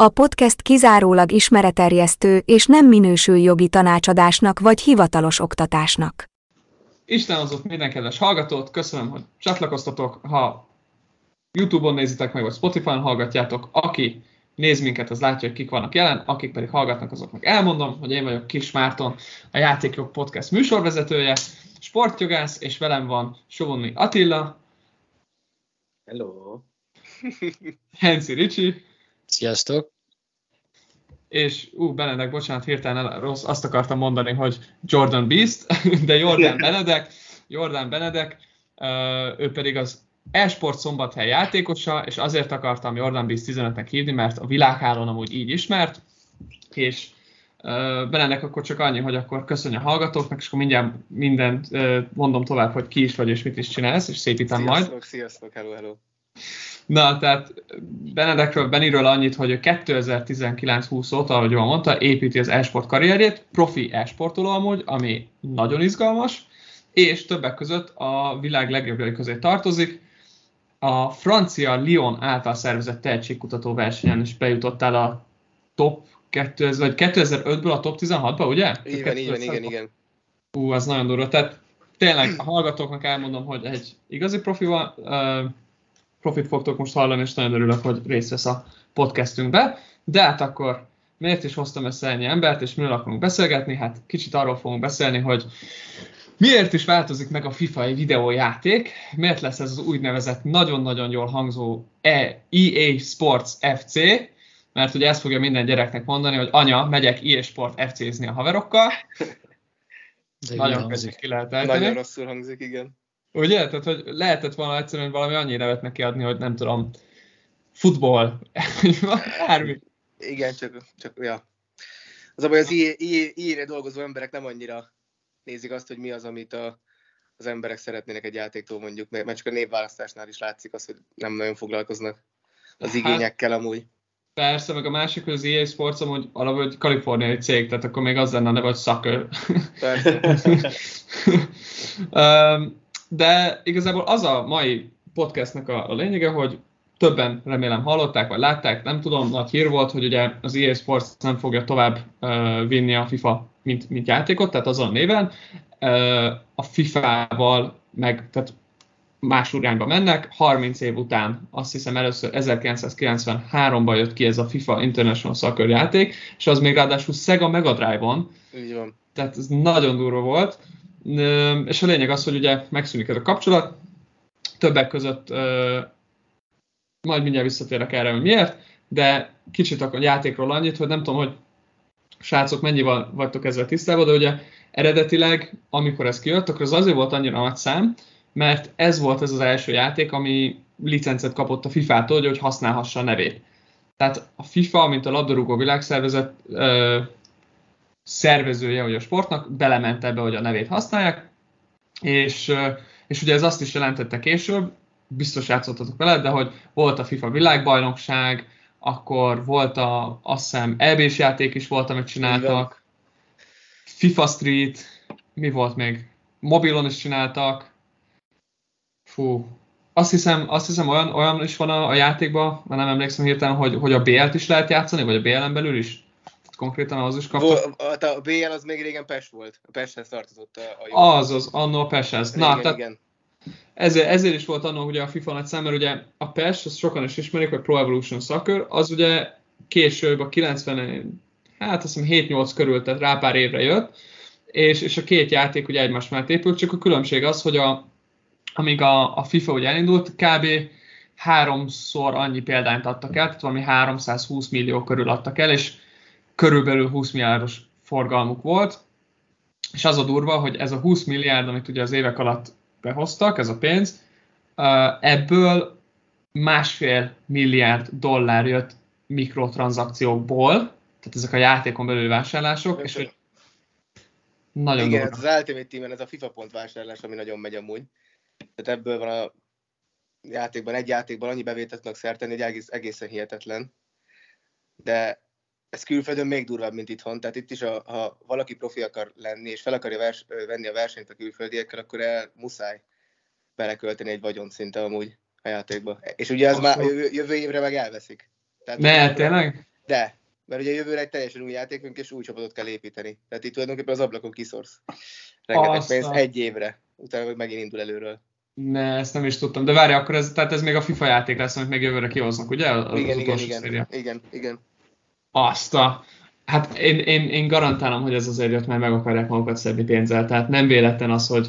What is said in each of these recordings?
A podcast kizárólag ismereterjesztő és nem minősül jogi tanácsadásnak vagy hivatalos oktatásnak. Isten hozott minden kedves hallgatót, köszönöm, hogy csatlakoztatok. Ha YouTube-on nézitek meg, vagy Spotify-on hallgatjátok, aki néz minket, az látja, hogy kik vannak jelen, akik pedig hallgatnak, azoknak elmondom, hogy én vagyok Kis Márton, a Játékjog Podcast műsorvezetője, sportjogász, és velem van Sovonni Attila. Hello. Hensi Ricsi. Sziasztok! És, ú, Benedek, bocsánat, hirtelen rossz, azt akartam mondani, hogy Jordan Beast, de Jordan Benedek, Jordan Benedek, ő pedig az Esport Szombathely játékosa, és azért akartam Jordan Beast 15-nek hívni, mert a világhálón amúgy így ismert, és Benedek akkor csak annyi, hogy akkor köszönj a hallgatóknak, és akkor mindjárt mindent mondom tovább, hogy ki is vagy, és mit is csinálsz, és szépítem majd. Sziasztok, sziasztok, hello, hello. Na, tehát Benedekről, Beniről annyit, hogy 2019-20 óta, ahogy jól mondta, építi az e-sport karrierjét, profi e-sportoló amúgy, ami nagyon izgalmas, és többek között a világ legjobbjai közé tartozik. A francia Lyon által szervezett tehetségkutató versenyen is bejutottál a top 2000, vagy 2005-ből a top 16-ba, ugye? Igen, igen, igen, igen. Ú, az nagyon durva. Tehát tényleg a hallgatóknak elmondom, hogy egy igazi profi van, profit fogtok most hallani, és nagyon örülök, hogy részt vesz a podcastünkbe. De hát akkor miért is hoztam össze ennyi embert, és miről akarunk beszélgetni? Hát kicsit arról fogunk beszélni, hogy miért is változik meg a FIFA egy videójáték, miért lesz ez az úgynevezett nagyon-nagyon jól hangzó EA Sports FC, mert ugye ezt fogja minden gyereknek mondani, hogy anya, megyek EA Sport FC-zni a haverokkal. De nagyon közé ki lehet ejteni. Nagyon rosszul hangzik, igen. Ugye? Tehát, hogy lehetett volna egyszerűen valami annyi nevet neki adni, hogy nem tudom, futball, bármi. Igen, csak, csak ja. Az a baj, az íre dolgozó emberek nem annyira nézik azt, hogy mi az, amit a, az emberek szeretnének egy játéktól mondjuk, mert csak a névválasztásnál is látszik az, hogy nem nagyon foglalkoznak az igényekkel amúgy. Persze, meg a másik, hogy az EA Sports amúgy alapvetően kaliforniai cég, tehát akkor még az lenne a neve, hogy soccer. Persze. um, de igazából az a mai podcastnek a, a lényege, hogy többen remélem hallották, vagy látták, nem tudom, nagy hír volt, hogy ugye az EA Sports nem fogja tovább uh, vinni a FIFA, mint, mint játékot, tehát azon néven. Uh, a FIFA-val meg, tehát más irányba mennek, 30 év után azt hiszem először 1993-ban jött ki ez a FIFA International Soccer játék, és az még ráadásul Sega Mega Drive-on, Így van. tehát ez nagyon durva volt, és a lényeg az, hogy ugye megszűnik ez a kapcsolat, többek között majd mindjárt visszatérek erre, hogy miért, de kicsit a játékról annyit, hogy nem tudom, hogy srácok mennyivel vagytok ezzel tisztában, de ugye eredetileg, amikor ez kijött, akkor az azért volt annyira nagy szám, mert ez volt ez az első játék, ami licencet kapott a FIFA-tól, hogy használhassa a nevét. Tehát a FIFA, mint a labdarúgó világszervezet szervezője hogy a sportnak, belement ebbe, hogy a nevét használják, és, és ugye ez azt is jelentette később, biztos játszottatok vele, de hogy volt a FIFA világbajnokság, akkor volt a, azt hiszem, EB-s játék is volt, amit csináltak, FIFA Street, mi volt még? Mobilon is csináltak, fú, azt hiszem, azt hiszem olyan, olyan is van a, a játékban, már nem emlékszem hirtelen, hogy, hogy a BL-t is lehet játszani, vagy a BL-en belül is? Konkrétan az is kapta. A, a BL az még régen PES volt. A PES-hez tartozott a, a jó. Az, az, annó a PES-hez. Na, igen, tehát igen. ezért, ezért is volt annó ugye a FIFA nagy szám, mert ugye a PES, azt sokan is ismerik, hogy Pro Evolution Soccer, az ugye később a 90 hát azt hiszem 7-8 körül, tehát rá pár évre jött, és, és a két játék ugye egymás mellett épült, csak a különbség az, hogy a, amíg a, a FIFA ugye elindult, kb. háromszor annyi példányt adtak el, tehát valami 320 millió körül adtak el, és körülbelül 20 milliárdos forgalmuk volt, és az a durva, hogy ez a 20 milliárd, amit ugye az évek alatt behoztak, ez a pénz, ebből másfél milliárd dollár jött mikrotranszakciókból, tehát ezek a játékon belül vásárlások, és hogy nagyon Igen, durva. ez az Ultimate Team-en ez a FIFA pont vásárlás, ami nagyon megy amúgy. Tehát ebből van a játékban, egy játékban annyi bevételt tudnak szerteni, hogy egész, egészen hihetetlen. De ez külföldön még durvább, mint itthon. Tehát itt is, a, ha valaki profi akar lenni, és fel akarja vers, venni a versenyt a külföldiekkel, akkor el muszáj belekölteni egy vagyont szinte amúgy a játékba. És ugye ez már jövő, jövő évre meg elveszik. Tehát, Ne, tényleg? De, mert ugye jövőre egy teljesen új játékunk, és új csapatot kell építeni. Tehát itt tulajdonképpen az ablakon kiszorsz. Rengeteg Azt pénz a- egy évre. Utána meg megint indul előről. Ne, ezt nem is tudtam. De várj, akkor ez, tehát ez még a FIFA játék lesz, amit még jövőre kihoznak, ugye? Az, az igen, igen, igen, széria. igen, igen. Azt a... Hát én, én, én garantálom, hogy ez azért jött, mert meg akarják magukat szedni pénzzel. Tehát nem véletlen az, hogy,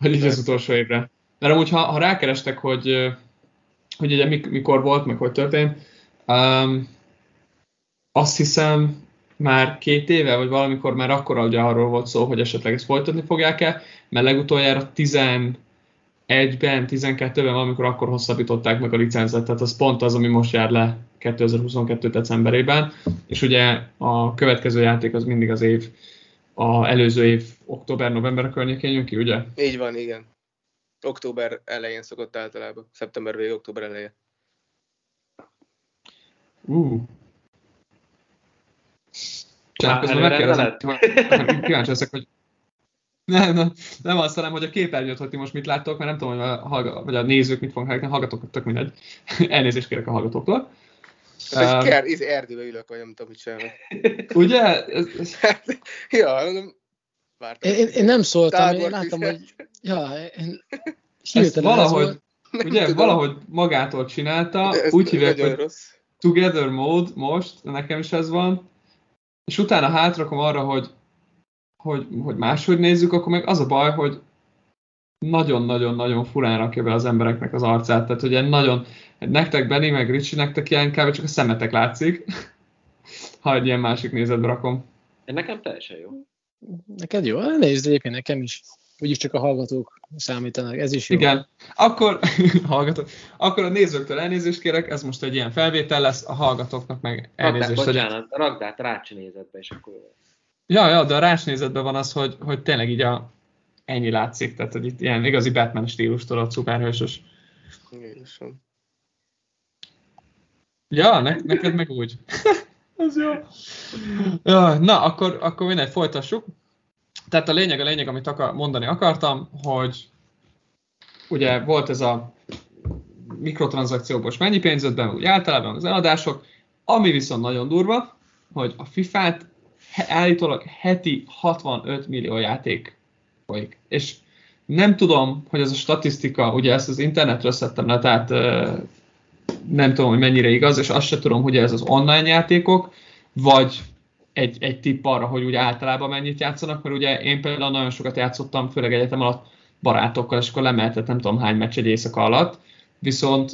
hogy így az utolsó évre. Mert amúgy, ha, ha rákerestek, hogy, hogy ugye mik, mikor volt, meg hogy történt, um, azt hiszem már két éve, vagy valamikor már akkor ugye arról volt szó, hogy esetleg ezt folytatni fogják-e, mert legutoljára 11-ben, 12-ben valamikor akkor hosszabbították meg a licencet, tehát az pont az, ami most jár le 2022. decemberében, és ugye a következő játék az mindig az év, a előző év október-november környékén jön ki, ugye? Így van, igen. Október elején szokott általában. Szeptember végé, október eleje. Uh. Csak közben megkérdezem, kíváncsi leszek, hogy nem, nem, nem azt hanem, hogy a képernyőt, hogy ti most mit láttok, mert nem tudom, hogy a, hallga- vagy a nézők mit fognak látni, hallgatók tök mindegy. Elnézést kérek a hallgatóktól. Hát Um, egy izé, erdőbe ülök, vagy nem tudom, mit csinálok. Ugye? Ez, ez, Hát, ja, mondom, vártam. Én, én, nem szóltam, én láttam, hogy ja, én ez valahogy, volt. ugye, tudom. valahogy magától csinálta, Ez úgy hívják, hogy rossz. Together Mode most, nekem is ez van, és utána hátrakom arra, hogy, hogy, hogy máshogy nézzük, akkor meg az a baj, hogy nagyon-nagyon-nagyon furán rakja be az embereknek az arcát, tehát ugye nagyon, nektek Benny, meg Ricsi, nektek ilyen kb. csak a szemetek látszik, ha egy ilyen másik nézetbe rakom. Én nekem teljesen jó. Neked jó? Nézd, egyébként nekem is. Úgyis csak a hallgatók számítanak, ez is jó. Igen, akkor, hallgatok, akkor a nézőktől elnézést kérek, ez most egy ilyen felvétel lesz, a hallgatóknak meg Rakd át, elnézést. hogy- bocsánat, rakd át rácsi nézetbe, és akkor jó. Ja, ja, de a rácsnézetben van az, hogy, hogy tényleg így a, ennyi látszik, tehát hogy itt ilyen igazi Batman stílus tudod, szuperhősös. Jézusom. Ja, ne, neked meg úgy. Ez jó. Ja, na, akkor, akkor mindegy, folytassuk. Tehát a lényeg, a lényeg, amit akar, mondani akartam, hogy ugye volt ez a mikrotranszakcióból most mennyi pénz jött be, úgy általában az eladások, ami viszont nagyon durva, hogy a FIFA-t állítólag heti 65 millió játék folyik. És nem tudom, hogy ez a statisztika, ugye ezt az internetről szedtem le, tehát nem tudom, hogy mennyire igaz, és azt se tudom, hogy ez az online játékok, vagy egy, egy tipp arra, hogy úgy általában mennyit játszanak, mert ugye én például nagyon sokat játszottam, főleg egyetem alatt barátokkal, és akkor lemehetett nem tudom hány meccs egy éjszaka alatt, viszont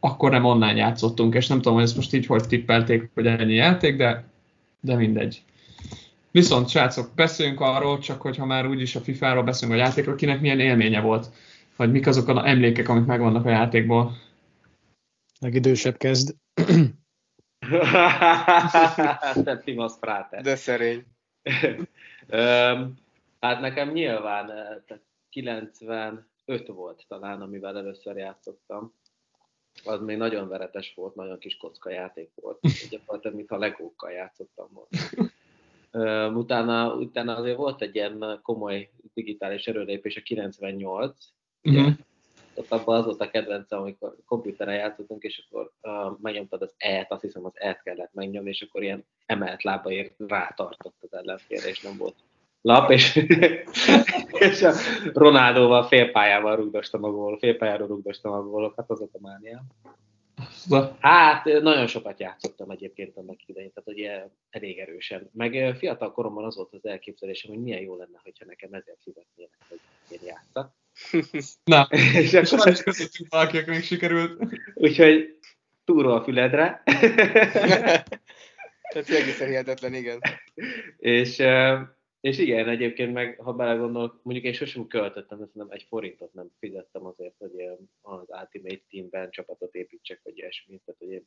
akkor nem online játszottunk, és nem tudom, hogy ezt most így hogy tippelték, hogy ennyi játék, de, de mindegy. Viszont, srácok, beszéljünk arról, csak hogyha már úgyis a FIFA-ról beszélünk a játékról, kinek milyen élménye volt, vagy mik azok a emlékek, amik megvannak a játékból. Legidősebb kezd. Septimus Frater. De szerény. Hát nekem nyilván eh, tehát 95 volt talán, amivel először játszottam. Az még nagyon veretes volt, nagyon kis kocka játék volt. Gyakorlatilag, mintha legókkal játszottam volna. Utána, utána azért volt egy ilyen komoly digitális erőlépés, a 98, ugye, Mhm. ott abban az volt a kedvencem, amikor komputeren játszottunk, és akkor uh, megnyomtad az E-t, azt hiszem az E-t kellett megnyomni, és akkor ilyen emelt lábaért rátartott az ellenfélre, és nem volt lap, és, és a Ronaldóval félpályával rugdostam a gól, félpályáról rugdostam a gólokat, az volt a mániám. Szóval, Hát nagyon sokat játszottam egyébként annak idején, tehát ugye elég erősen. Meg fiatal koromban az volt az elképzelésem, hogy milyen jó lenne, hogyha nekem ezért fizetnének, hogy én játszak. na, És akkor, közöttünk valaki, akinek még sikerült. úgyhogy túró a füledre, Tehát egészen hihetetlen, igen. és, és igen, egyébként meg, ha belegondolok, mondjuk én sosem költöttem, ezt nem egy forintot nem fizettem azért, hogy az Ultimate Teamben csapatot építsek, vagy ilyesmi. Tehát, hogy én,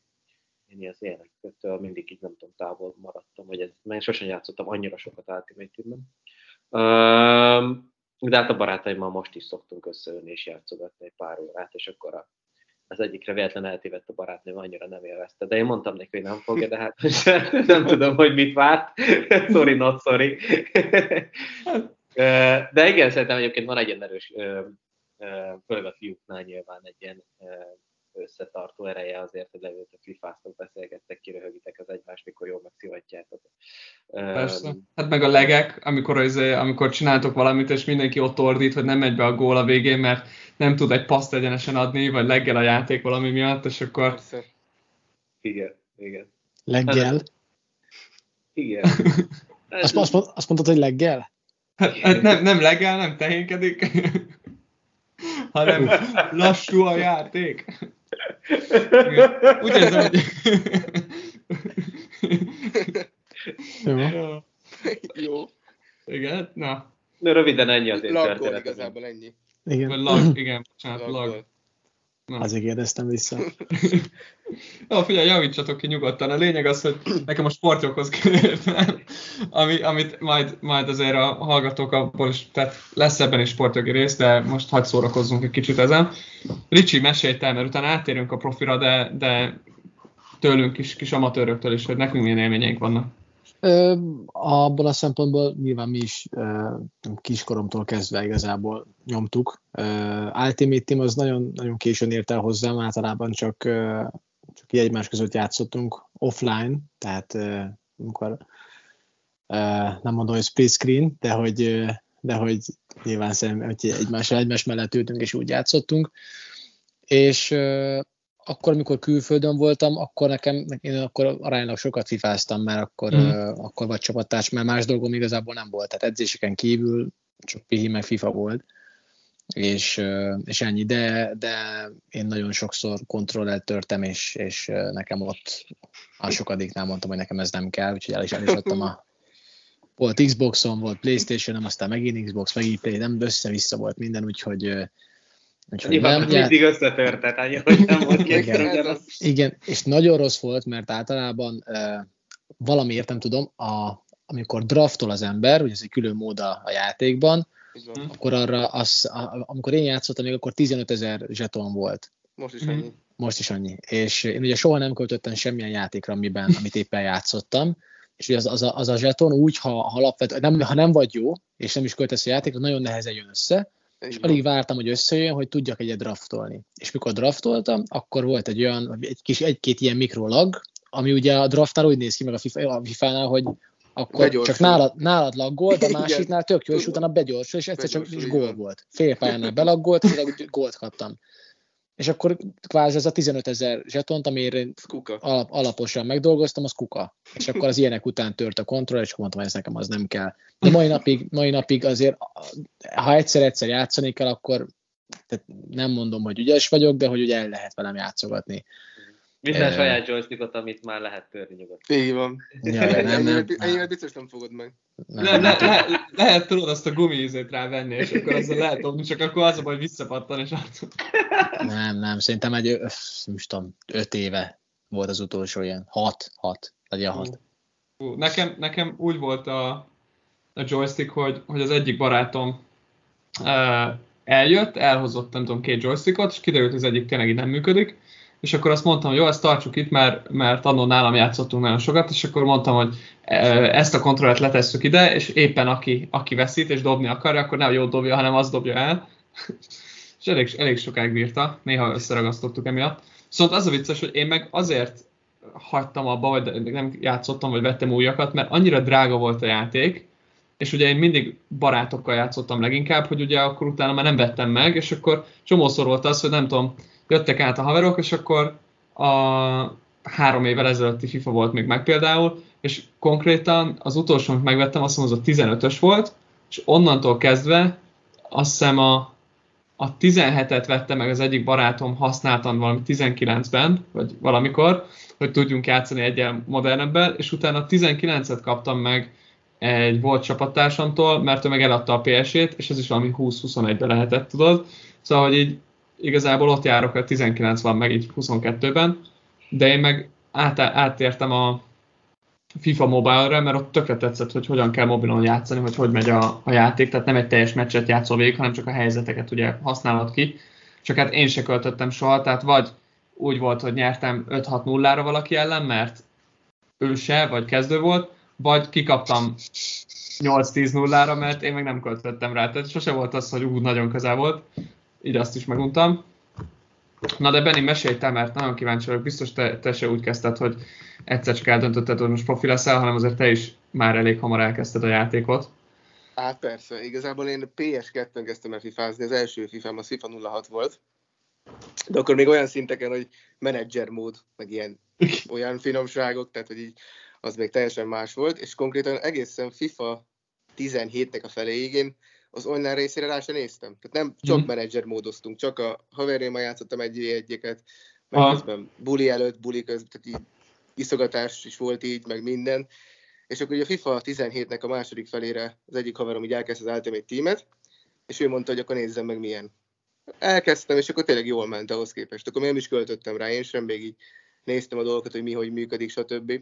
én ilyen ilyenektől mindig így nem tudom, távol maradtam, vagy ez, mert sosem játszottam annyira sokat Ultimate Teamben. Um, de hát a barátaimmal most is szoktunk összeülni és játszogatni egy pár órát, és akkor a, az egyikre véletlen eltévedt a barátnőm, annyira nem élvezte. De én mondtam neki, hogy nem fogja, de hát nem tudom, hogy mit várt. sorry, not sorry. de igen, szerintem egyébként van egy ilyen erős, főleg a fiúknál nyilván egy ilyen összetartó ereje azért, hogy leültek, fifáztok, beszélgettek, kiröhögitek az egymást, mikor jól megszivatjátok. Persze. Um, hát meg a legek, amikor, az, amikor csináltok valamit, és mindenki ott ordít, hogy nem megy be a gól a végén, mert nem tud egy paszt egyenesen adni, vagy leggel a játék valami miatt, és akkor... Persze. Igen, igen. Leggel? Hát, igen. azt, azt, azt mondtad, hogy leggel? Hát, hát nem, nem leggel, nem tehénkedik, hanem lassú a játék. Úgy érzem, hogy... Jó. Jó. Igen, na. De röviden ennyi az én történetem. igazából ennyi. Igen. Vagy lag, igen, bocsánat, lag. lag. Na. Azért kérdeztem vissza. Ó, figyelj, javítsatok ki nyugodtan. A lényeg az, hogy nekem a sportjoghoz kérdezem, ami, amit majd, majd azért a hallgatók abból is, tehát lesz ebben is sportjogi rész, de most hagyd szórakozzunk egy kicsit ezen. Ricsi, mesélj te, mert utána átérünk a profira, de, de tőlünk is, kis amatőröktől is, hogy nekünk milyen élményeink vannak. Abból a szempontból nyilván mi is kiskoromtól kezdve igazából nyomtuk. Ultimate Team az nagyon, nagyon későn ért el hozzám, általában csak, csak így egymás között játszottunk offline, tehát amikor nem mondom, hogy split screen, de hogy, de hogy nyilván szerintem, hogy egymás, egymás mellett ültünk és úgy játszottunk. És akkor, amikor külföldön voltam, akkor nekem, én akkor aránylag sokat fifáztam, mert akkor, mm. uh, akkor vagy csapattárs, mert más dolgom igazából nem volt. Tehát edzéseken kívül csak pihi meg FIFA volt, és, uh, és ennyi. De, de én nagyon sokszor kontrollelt törtem, és, és nekem ott a sokadiknál mondtam, hogy nekem ez nem kell, úgyhogy el is, el is adtam a volt Xboxon, volt Playstation-om, aztán megint Xbox, megint Play, nem össze-vissza volt minden, úgyhogy Úgyhogy Nyilván nem, mindig já... összetört, tehát hogy nem volt igen, igen, és nagyon rossz volt, mert általában uh, valamiért nem tudom, a, amikor draftol az ember, ugye ez egy külön mód a, a játékban, Igen. akkor arra, az, a, amikor én játszottam, még akkor 15 ezer zseton volt. Most is annyi. Most is annyi. És én ugye soha nem költöttem semmilyen játékra, amiben, amit éppen játszottam, és ugye az, az, a, az a zseton úgy, ha, ha, alapvet, nem, ha nem vagy jó, és nem is költesz a játékra, nagyon nehezen jön össze, és alig vártam, hogy összejön, hogy tudjak egyet draftolni. És mikor draftoltam, akkor volt egy olyan, egy kis, egy-két ilyen mikrolag, ami ugye a draftnál úgy néz ki, meg a FIFA, a FIFA-nál, hogy akkor begyorsul. csak nálad, nálad laggolt, a másiknál tök jó, és utána begyorsul, és egyszer csak is gól volt. Fél pályánál belaggolt, és gólt kaptam és akkor kvázi ez a 15 ezer zsetont, amire én alap, alaposan megdolgoztam, az kuka. És akkor az ilyenek után tört a kontroll, és mondtam, hogy ez nekem az nem kell. De mai napig, mai napig azért, ha egyszer-egyszer játszani kell, akkor tehát nem mondom, hogy ügyes vagyok, de hogy ugye el lehet velem játszogatni. Minden e... saját joystickot, amit már lehet törni nyugodtan. Így van. Ja, nem, nem, nem, Ennyivel biztos nem fogod meg. Nem, nem, le, le, lehet tudod azt a gumiízét rávenni, és akkor azzal lehet dobni, csak akkor az a baj, visszapattan, és át. Nem, nem, szerintem egy, nem tudom, öt éve volt az utolsó ilyen. Hat, hat, legyen hat. Uh, nekem, nekem úgy volt a, a joystick, hogy, hogy az egyik barátom uh, eljött, elhozott, nem tudom, két joystickot, és kiderült, hogy az egyik tényleg így nem működik, és akkor azt mondtam, hogy jó, ezt tartsuk itt, mert, mert annól nálam játszottunk nagyon sokat, és akkor mondtam, hogy e, ezt a kontrollet letesszük ide, és éppen aki, aki veszít és dobni akarja, akkor nem jó dobja, hanem az dobja el. és elég, elég sokáig bírta, néha összeragasztottuk emiatt. Szóval az a vicces, hogy én meg azért hagytam abba, vagy nem játszottam, vagy vettem újakat, mert annyira drága volt a játék, és ugye én mindig barátokkal játszottam leginkább, hogy ugye akkor utána már nem vettem meg, és akkor csomószor volt az, hogy nem tudom, jöttek át a haverok, és akkor a három évvel ezelőtti FIFA volt még meg például, és konkrétan az utolsó, amit megvettem, azt mondom, az a 15-ös volt, és onnantól kezdve azt hiszem a, a 17-et vette meg az egyik barátom használtan valami 19-ben, vagy valamikor, hogy tudjunk játszani egyen modernebben, és utána a 19-et kaptam meg egy volt csapattársamtól, mert ő meg eladta a PS-ét, és ez is valami 20-21-ben lehetett, tudod. Szóval, hogy így igazából ott járok, hogy 19 van meg így 22-ben, de én meg át, átértem a FIFA Mobile-re, mert ott tökre tetszett, hogy hogyan kell mobilon játszani, hogy hogy megy a, a játék, tehát nem egy teljes meccset játszol végig, hanem csak a helyzeteket ugye használod ki. Csak hát én se költöttem soha, tehát vagy úgy volt, hogy nyertem 5-6-0-ra valaki ellen, mert ő se, vagy kezdő volt, vagy kikaptam 8-10-0-ra, mert én meg nem költöttem rá. Tehát sose volt az, hogy úgy nagyon közel volt. Így azt is meguntam. Na de Benni, mesélj te, mert nagyon kíváncsi vagyok. Biztos te, te se úgy kezdted, hogy egyszer csak eldöntötted, hogy most profi leszel, hanem azért te is már elég hamar elkezdted a játékot. Hát persze, igazából én PS2-ben kezdtem el fifázni, az első FIFA az FIFA 06 volt, de akkor még olyan szinteken, hogy menedzser mód, meg ilyen olyan finomságok, tehát hogy így az még teljesen más volt, és konkrétan egészen FIFA 17-nek a feléig én az online részére rá sem néztem. Tehát nem csak mm. menedzser módoztunk, csak a haverjaimmal játszottam egy egyeket, meg ah. közben buli előtt, buli közben, tehát így iszogatás is volt így, meg minden. És akkor ugye a FIFA 17-nek a második felére az egyik haverom így elkezdte az Ultimate Teamet, és ő mondta, hogy akkor nézzem meg milyen. Elkezdtem, és akkor tényleg jól ment ahhoz képest. Akkor nem is költöttem rá, én sem még így néztem a dolgokat, hogy mi, hogy működik, stb.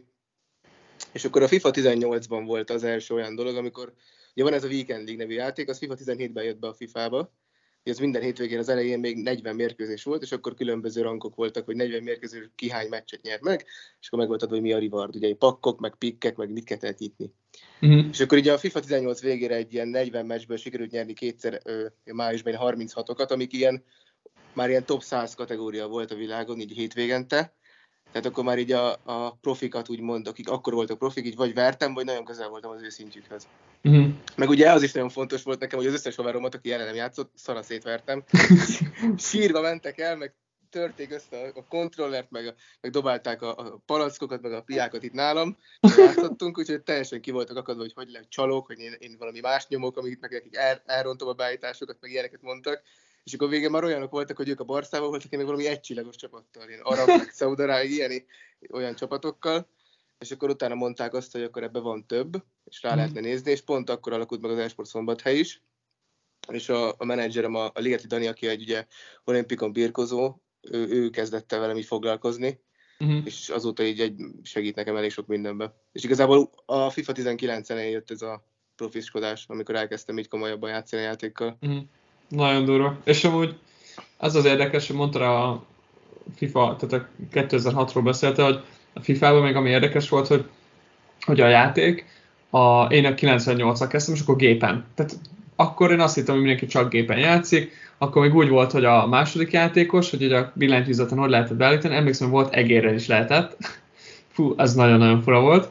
És akkor a FIFA 18-ban volt az első olyan dolog, amikor ugye van ez a Weekend League nevű játék, az FIFA 17-ben jött be a FIFA-ba, ez minden hétvégén az elején még 40 mérkőzés volt, és akkor különböző rankok voltak, hogy 40 mérkőzés ki hány meccset nyer meg, és akkor meg volt adva, hogy mi a reward, ugye pakkok, meg pikkek, meg mit kell nyitni. Uh-huh. És akkor ugye a FIFA 18 végére egy ilyen 40 meccsből sikerült nyerni kétszer ö, májusban 36-okat, amik ilyen, már ilyen top 100 kategória volt a világon, így hétvégente, tehát akkor már így a, a profikat úgymond, akik akkor voltak profik, így vagy vertem, vagy nagyon közel voltam az ő szintjükhöz. Uh-huh. Meg ugye az is nagyon fontos volt nekem, hogy az összes haveromat, aki ellenem játszott, szara szétvertem. Sírva mentek el, meg törték össze a kontrollert, meg, a, meg dobálták a, a palackokat, meg a piákat itt nálam. Játszottunk, úgyhogy teljesen ki voltak akadva, hogy hogy lehet csalók, hogy én, én valami más nyomok, amit meg nekik el, elrontom a beállításokat, meg ilyeneket mondtak és akkor végén már olyanok voltak, hogy ők a Barszával voltak, én még valami egycsillagos csapattal, ilyen arab, meg szaudará, ilyen olyan csapatokkal, és akkor utána mondták azt, hogy akkor ebbe van több, és rá mm. lehetne nézni, és pont akkor alakult meg az Esport Szombathely is, és a, a menedzserem, a, a Ligeti Dani, aki egy ugye olimpikon birkozó, ő, ő kezdett el velem így foglalkozni, uh-huh. és azóta így egy segít nekem elég sok mindenbe. És igazából a FIFA 19-en jött ez a profiskodás, amikor elkezdtem így komolyabban játszani a játékkal. Uh-huh. Nagyon durva. És amúgy az az érdekes, hogy mondta a FIFA, tehát a 2006-ról beszélte, hogy a FIFA-ban még ami érdekes volt, hogy, hogy a játék, a, én a 98-al kezdtem, és akkor gépen. Tehát akkor én azt hittem, hogy mindenki csak gépen játszik, akkor még úgy volt, hogy a második játékos, hogy ugye a billentyűzeten hogy lehetett beállítani, emlékszem, volt egérrel is lehetett. Fú, ez nagyon-nagyon fura volt.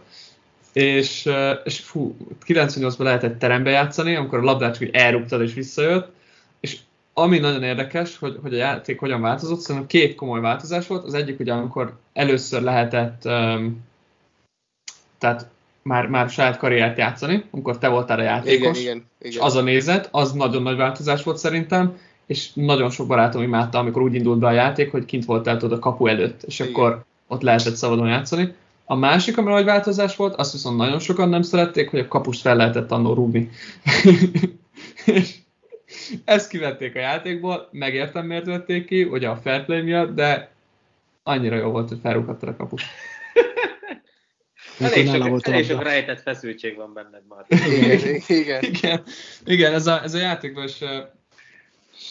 És, és fú, 98-ban lehetett terembe játszani, amikor a labdát csak elrúgtad és visszajött, ami nagyon érdekes, hogy, hogy a játék hogyan változott, szerintem két komoly változás volt. Az egyik ugye, amikor először lehetett um, tehát már, már saját karriert játszani, amikor te voltál a játékos, igen, igen, igen. és az a nézet, az nagyon nagy változás volt szerintem, és nagyon sok barátom imádta, amikor úgy indult be a játék, hogy kint voltál tudod a kapu előtt, és igen. akkor ott lehetett szabadon játszani. A másik, ami nagy változás volt, azt viszont nagyon sokan nem szerették, hogy a kapust fel lehetett annól rúgni. és ezt kivették a játékból, megértem miért vették ki, ugye a fair play miatt, de annyira jó volt, hogy felrúghattad a kaput. elég sok, elég sok rejtett feszültség van benned már. Igen, igen. igen, igen ez, a, ez a játékban is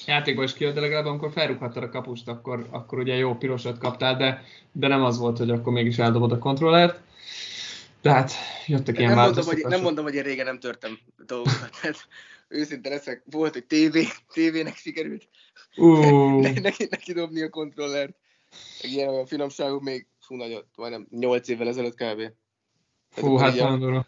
játékban is kijött, de legalább amikor felrúghattad a kapust, akkor, akkor ugye jó pirosat kaptál, de, de nem az volt, hogy akkor mégis eldobod a kontrollert. De hát jöttek ilyen nem mondom, hogy, nem mondom, hogy én régen nem törtem dolgokat őszinte leszek, volt, TV, tévének sikerült uh. neki, neki dobni a kontrollert. Ilyen olyan finomságok még, fú, nagyon, majdnem 8 évvel ezelőtt kb. Fú, hát nagyon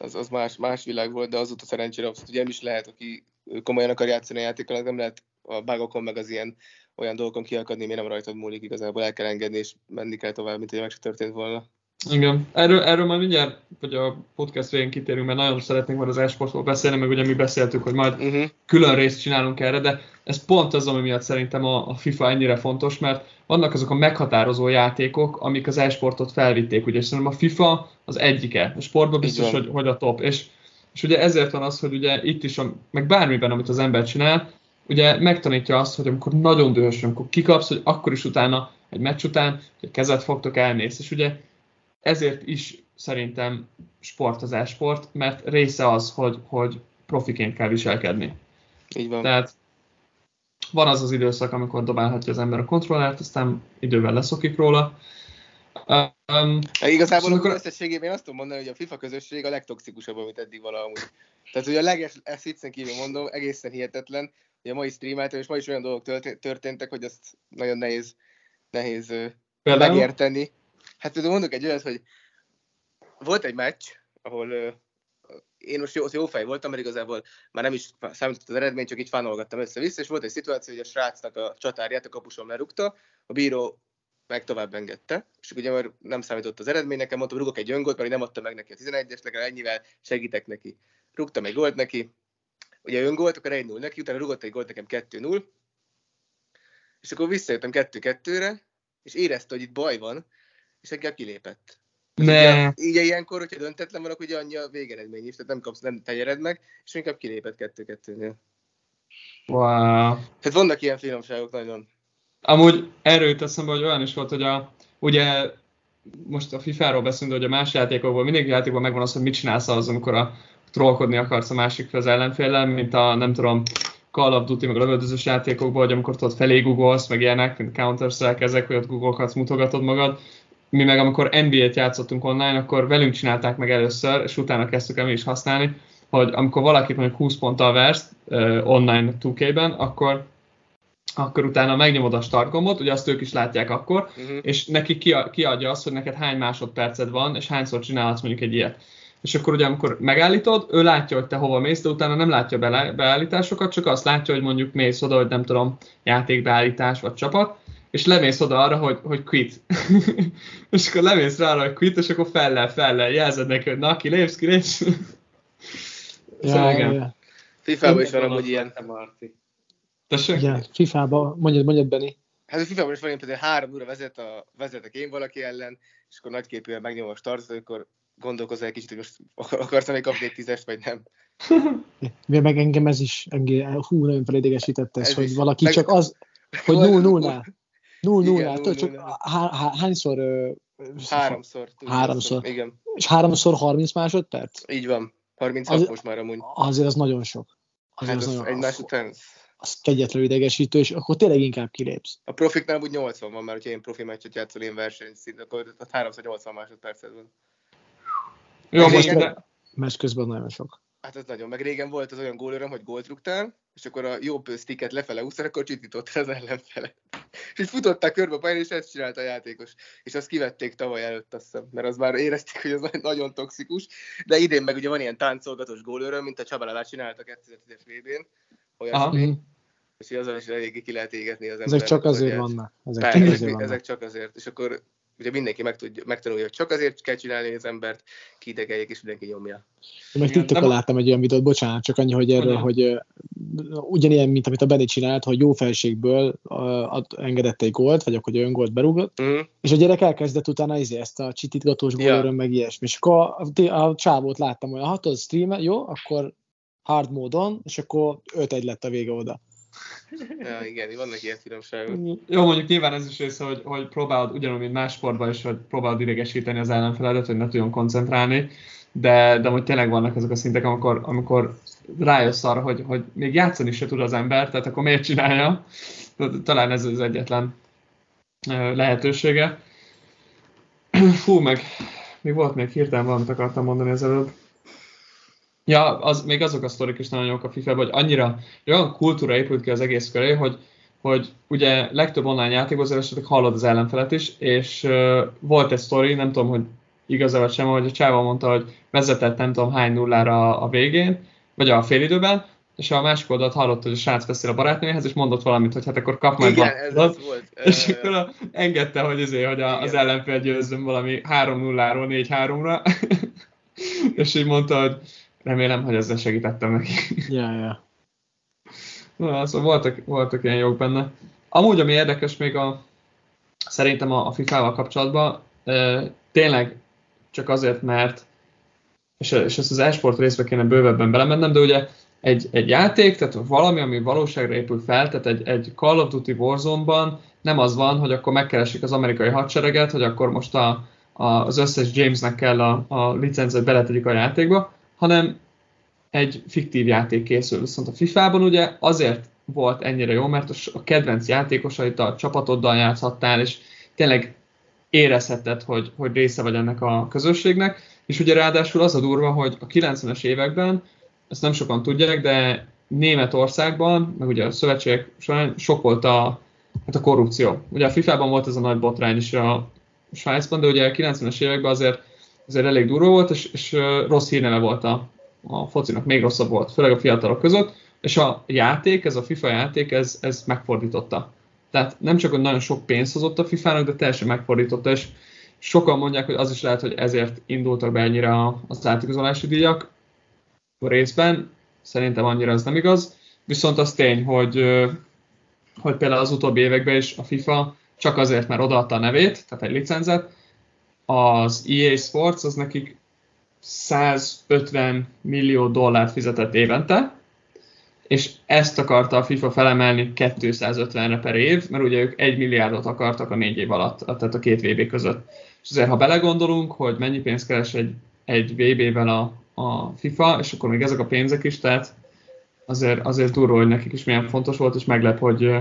az, az más, más világ volt, de azóta szerencsére abszolút ugye nem is lehet, aki komolyan akar játszani a játékkal, nem lehet a bugokon meg az ilyen olyan dolgokon kiakadni, mi nem rajtad múlik igazából, el kell engedni, és menni kell tovább, mint hogy meg se történt volna. Igen, erről, erről majd mindjárt, vagy a podcast végén kitérünk, mert nagyon szeretnénk majd az esportról beszélni, meg ugye mi beszéltük, hogy majd uh-huh. külön részt csinálunk erre, de ez pont az, ami miatt szerintem a, a FIFA ennyire fontos, mert vannak azok a meghatározó játékok, amik az esportot felvitték, ugye szerintem a FIFA az egyike, a sportban biztos, hogy, hogy a top, és, és ugye ezért van az, hogy ugye itt is, a, meg bármiben, amit az ember csinál, ugye megtanítja azt, hogy amikor nagyon dühös, amikor kikapsz, hogy akkor is utána, egy meccs után, hogy kezet fogtok, elmész, és ugye ezért is szerintem sport az e-sport, mert része az, hogy, hogy profiként kell viselkedni. Így van. Tehát van az az időszak, amikor dobálhatja az ember a kontrollert, aztán idővel leszokik róla. Um, Igazából amikor... összességében én azt tudom mondani, hogy a FIFA közösség a legtoxikusabb, amit eddig valahogy. Tehát, hogy a leges, ezt viccen kívül mondom, egészen hihetetlen, hogy a mai streameltem, és ma is olyan dolgok történtek, hogy azt nagyon nehéz, nehéz Például? megérteni. Hát tudom, mondok egy olyat, hogy volt egy meccs, ahol én most jó, jó fej voltam, mert igazából már nem is számított az eredmény, csak így fánolgattam össze-vissza, és volt egy szituáció, hogy a srácnak a csatárját a kapusom lerúgta, a bíró meg tovább engedte, és ugye már nem számított az eredmény, nekem mondtam, rugok egy öngót, mert nem adta meg neki a 11-es, legalább ennyivel segítek neki. Rúgtam egy gólt neki, ugye öngolt, akkor 1-0 neki, utána rugott egy gólt nekem 2-0, és akkor visszajöttem 2-2-re, és érezte, hogy itt baj van, és inkább kilépett. Ne. Ugye, így ilyenkor, hogyha döntetlen van, akkor ugye annyi a végeredmény is, tehát nem kapsz, nem tenyered meg, és inkább kilépett kettő-kettőnél. Wow. Tehát vannak ilyen finomságok nagyon. Amúgy erről eszembe, hogy olyan is volt, hogy a, ugye most a FIFA-ról beszélünk, hogy a más játékokból, mindig játékban megvan az, hogy mit csinálsz az, amikor a trollkodni akarsz a másik az ellenféllel, mint a, nem tudom, Call of Duty, meg a lövöldözős játékokból, hogy amikor tudod felé googolsz, meg ilyenek, mint counter ezek, hogy ott google mutogatod magad, mi meg amikor NBA-t játszottunk online, akkor velünk csinálták meg először, és utána kezdtük el mi is használni, hogy amikor valakit mondjuk 20 ponttal versz online 2K-ben, akkor akkor utána megnyomod a start gombot, ugye azt ők is látják akkor, uh-huh. és neki kiadja azt, hogy neked hány másodperced van, és hányszor csinálhatsz mondjuk egy ilyet. És akkor ugye amikor megállítod, ő látja, hogy te hova mész, de utána nem látja beállításokat, csak azt látja, hogy mondjuk mész oda, hogy nem tudom, játékbeállítás vagy csapat, és lemész oda arra, hogy, hogy quit. és akkor lemész rá arra, hogy quit, és akkor fellel, fellel, jelzed neki, hogy na, kilépsz, kilépsz. ja, szóval igen. Ja. FIFA-ban is van hogy ilyen. Tessék? Igen, FIFA-ban, mondjad, mondjad Benni. Hát a FIFA-ban is van, például három óra vezet a, vezetek én valaki ellen, és akkor nagyképűen megnyomom a startot, akkor gondolkozol egy kicsit, hogy most akarsz még kapni egy tízest, vagy nem. Miért meg engem ez is, engem, hú, nagyon felidegesített ez, ez hogy is. valaki meg, csak az, hogy 0 0 nál 0 0 nál csak há, há, hányszor? Háromszor. Háromszor. Igen. És háromszor 30 másodperc? Így van. 36 az, most már amúgy. Azért az nagyon sok. Azért hát az, az nagyon, egymás az, után. Az kegyetlen idegesítő, és akkor tényleg inkább kilépsz. A profiknál úgy 80 van, mert hogyha én profi meccset játszol, én versenyszint, akkor 380 másodpercet van. Jó, most de... Meccs közben nagyon sok. Hát ez nagyon, meg régen volt az olyan gólöröm, hogy gólt rúgtál, és akkor a jobb sticket lefele úszta, akkor csitított az ellenfele. és így futották körbe a pályán, és ezt csinálta a játékos. És azt kivették tavaly előtt, azt hiszem, mert az már érezték, hogy ez nagyon toxikus. De idén meg ugye van ilyen táncolgatós gólöröm, mint a Csabálálás csinálta 2010-es VB-n. És azon is eléggé ki lehet égetni az embert. Ezek csak azért vannak. Ezek, Pár, csak ezek, azért vannak. ezek csak azért. És akkor ugye mindenki meg tudja, megtanulja, hogy csak azért kell csinálni az embert, kidegeljék, és mindenki nyomja. Én meg TikTokon láttam egy olyan videót, bocsánat, csak annyi, hogy erről, hogy ugyanilyen, mint amit a Benny csinált, hogy jó felségből uh, engedett egy gólt, vagy akkor öngolt berúgott, uh-huh. és a gyerek elkezdett utána izé, ezt a csitítgatós gólöröm, ja. meg ilyesmi. És akkor a, a, csávót láttam, hogy ha tudod stream jó, akkor hard módon, és akkor 5-1 lett a vége oda. Ja, igen, vannak ilyen finomságok. Jó, mondjuk nyilván ez is része, hogy, hogy próbálod ugyanúgy, mint más sportban is, hogy próbálod idegesíteni az ellenfeledet, hogy ne tudjon koncentrálni, de, de hogy tényleg vannak ezek a szintek, amikor, amikor rájössz arra, hogy, hogy még játszani se tud az ember, tehát akkor miért csinálja? Talán ez az egyetlen lehetősége. Fú, meg még volt még hirtelen valamit akartam mondani az előbb. Ja, az, még azok a sztorik is nagyon jók a fifa hogy annyira olyan kultúra épült ki az egész köré, hogy, hogy ugye legtöbb online játékban az esetleg hallod az ellenfelet is, és uh, volt egy sztori, nem tudom, hogy igaz vagy sem, hogy a Csáva mondta, hogy vezetett nem tudom hány nullára a végén, vagy a félidőben, és a másik oldalt hallott, hogy a srác beszél a barátnőjéhez, és mondott valamit, hogy hát akkor kap majd Igen, ez, volt. És akkor engedte, hogy, azért, hogy a, az ellenfél győzzön valami 3-0-ról 4-3-ra, és így mondta, hogy remélem, hogy ezzel segítettem neki. Ja, ja. Na, szóval voltak, voltak ilyen jók benne. Amúgy, ami érdekes még a, szerintem a, a FIFA-val kapcsolatban, e, tényleg csak azért, mert és, és ezt az esport részbe kéne bővebben belemennem, de ugye egy, egy játék, tehát valami, ami valóságra épül fel, tehát egy, egy Call of Duty Warzone-ban nem az van, hogy akkor megkeresik az amerikai hadsereget, hogy akkor most a, a, az összes Jamesnek kell a, a licencet beletegyük a játékba, hanem egy fiktív játék készül. Viszont a FIFA-ban ugye azért volt ennyire jó, mert a kedvenc játékosait a csapatoddal játszhattál, és tényleg érezheted, hogy, hogy része vagy ennek a közösségnek, és ugye ráadásul az a durva, hogy a 90-es években, ezt nem sokan tudják, de Németországban, meg ugye a szövetségek során sok volt a, hát a korrupció. Ugye a FIFA-ban volt ez a nagy botrány is a Svájcban, de ugye a 90-es években azért, azért elég durva volt, és, és rossz hírneve volt a, a focinak, még rosszabb volt, főleg a fiatalok között, és a játék, ez a FIFA játék, ez, ez megfordította. Tehát nem csak, hogy nagyon sok pénzt hozott a FIFA-nak, de teljesen megfordította, és sokan mondják, hogy az is lehet, hogy ezért indultak be ennyire az átigazolási díjak a részben. Szerintem annyira ez nem igaz. Viszont az tény, hogy, hogy például az utóbbi években is a FIFA csak azért, mert odaadta a nevét, tehát egy licenzet, az EA Sports az nekik 150 millió dollárt fizetett évente, és ezt akarta a FIFA felemelni 250-re per év, mert ugye ők 1 milliárdot akartak a négy év alatt, tehát a két VB között. És azért, ha belegondolunk, hogy mennyi pénzt keres egy, egy VB-vel a, a FIFA, és akkor még ezek a pénzek is, tehát azért, azért durva, hogy nekik is milyen fontos volt, és meglep, hogy,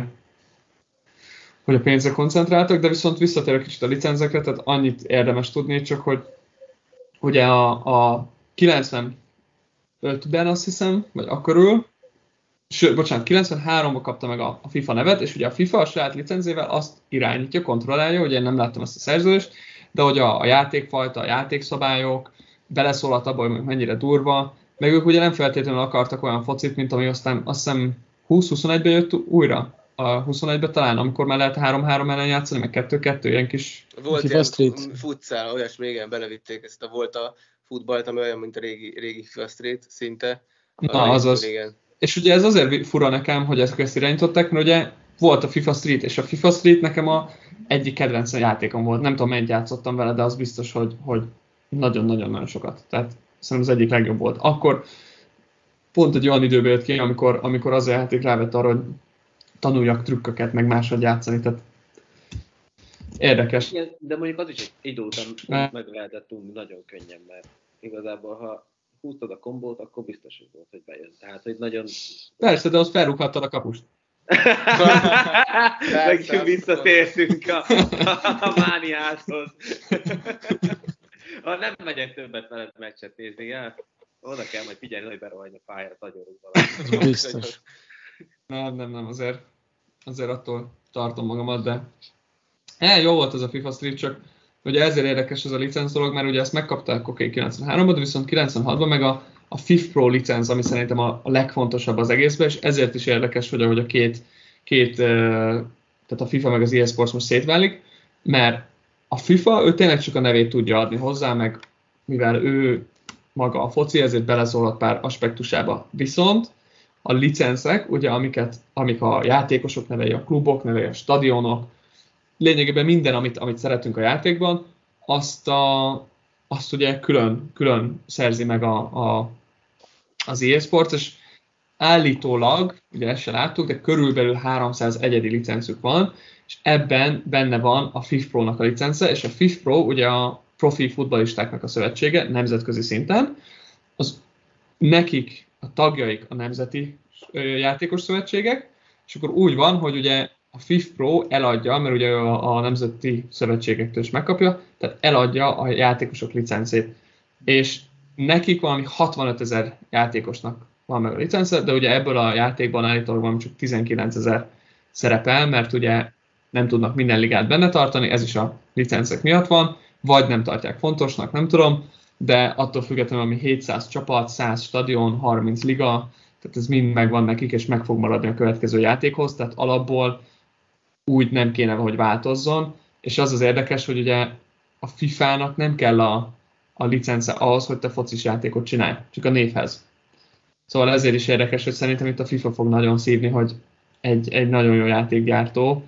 hogy a pénzre koncentráltak, de viszont visszatérek kicsit a licenzekre, tehát annyit érdemes tudni, csak hogy ugye a, a 95-ben azt hiszem, vagy akkor sőt, bocsánat, 93-ban kapta meg a, a FIFA nevet, és ugye a FIFA a saját licenzével azt irányítja, kontrollálja, ugye én nem láttam ezt a szerződést, de hogy a, a játékfajta, a játékszabályok, beleszólhat abba, hogy mennyire durva, meg ők ugye nem feltétlenül akartak olyan focit, mint ami aztán azt hiszem 20-21-ben jött újra, a 21-ben talán, amikor már lehet 3-3 ellen játszani, meg 2-2, ilyen kis... Volt FIFA ilyen Street. futszál, olyasmi, igen, belevitték ezt a volt a futballt, ami olyan, mint a régi, régi FIFA Street szinte. Na, azaz. Igen. És ugye ez azért fura nekem, hogy ezt, ezt irányították, mert ugye volt a FIFA Street, és a FIFA Street nekem a egyik kedvenc játékom volt. Nem tudom, mennyit játszottam vele, de az biztos, hogy, hogy nagyon-nagyon-nagyon sokat. Tehát szerintem az egyik legjobb volt. Akkor pont egy olyan időben jött ki, amikor, amikor az a játék rávett arra, hogy tanuljak trükköket, meg máshogy játszani. Tehát érdekes. Igen, de mondjuk az is egy idő után meg lehetett tudni nagyon könnyen, mert igazából ha húztad a kombót, akkor biztos, hogy volt, hogy bejön. Tehát, hogy nagyon... Persze, de azt felrúghattad a kapust. Megint visszatértünk a, a mániáshoz. ha nem megyek többet veled meccset nézni, ja, oda kell majd figyelni, hogy berohanj a pályára, agyarunk valamit. Biztos. Nem, nem, nem, azért, azért attól tartom magamat, de ja, jó volt ez a FIFA Street, csak Ugye ezért érdekes ez a licenc dolog, mert ugye ezt megkapták oké okay, 93-ban, de viszont 96-ban meg a, a FIF Pro licenc, ami szerintem a, a legfontosabb az egészben, és ezért is érdekes, hogy ahogy a két, két tehát a FIFA meg az eSports most szétválik, mert a FIFA, ő tényleg csak a nevét tudja adni hozzá, meg mivel ő maga a foci, ezért beleszólhat pár aspektusába. Viszont a licencek, ugye amiket, amik a játékosok nevei, a klubok nevei, a stadionok, lényegében minden, amit, amit szeretünk a játékban, azt, a, azt ugye külön, külön szerzi meg a, a, az EA és állítólag, ugye ezt se láttuk, de körülbelül 300 egyedi licencük van, és ebben benne van a FIF Pro-nak a licence, és a FIF Pro ugye a profi futbalistáknak a szövetsége nemzetközi szinten, az nekik a tagjaik a nemzeti játékos szövetségek, és akkor úgy van, hogy ugye a FIF Pro eladja, mert ugye a, a nemzeti szövetségektől is megkapja, tehát eladja a játékosok licencét. És nekik valami 65 ezer játékosnak van meg a licence, de ugye ebből a játékban állítólag van csak 19 ezer szerepel, mert ugye nem tudnak minden ligát benne tartani, ez is a licencek miatt van, vagy nem tartják fontosnak, nem tudom, de attól függetlenül, ami 700 csapat, 100 stadion, 30 liga, tehát ez mind megvan nekik, és meg fog maradni a következő játékhoz, tehát alapból úgy nem kéne, hogy változzon, és az az érdekes, hogy ugye a FIFA-nak nem kell a, a licence ahhoz, hogy te focis játékot csinálj, csak a névhez. Szóval ezért is érdekes, hogy szerintem itt a FIFA fog nagyon szívni, hogy egy, egy nagyon jó játékgyártó,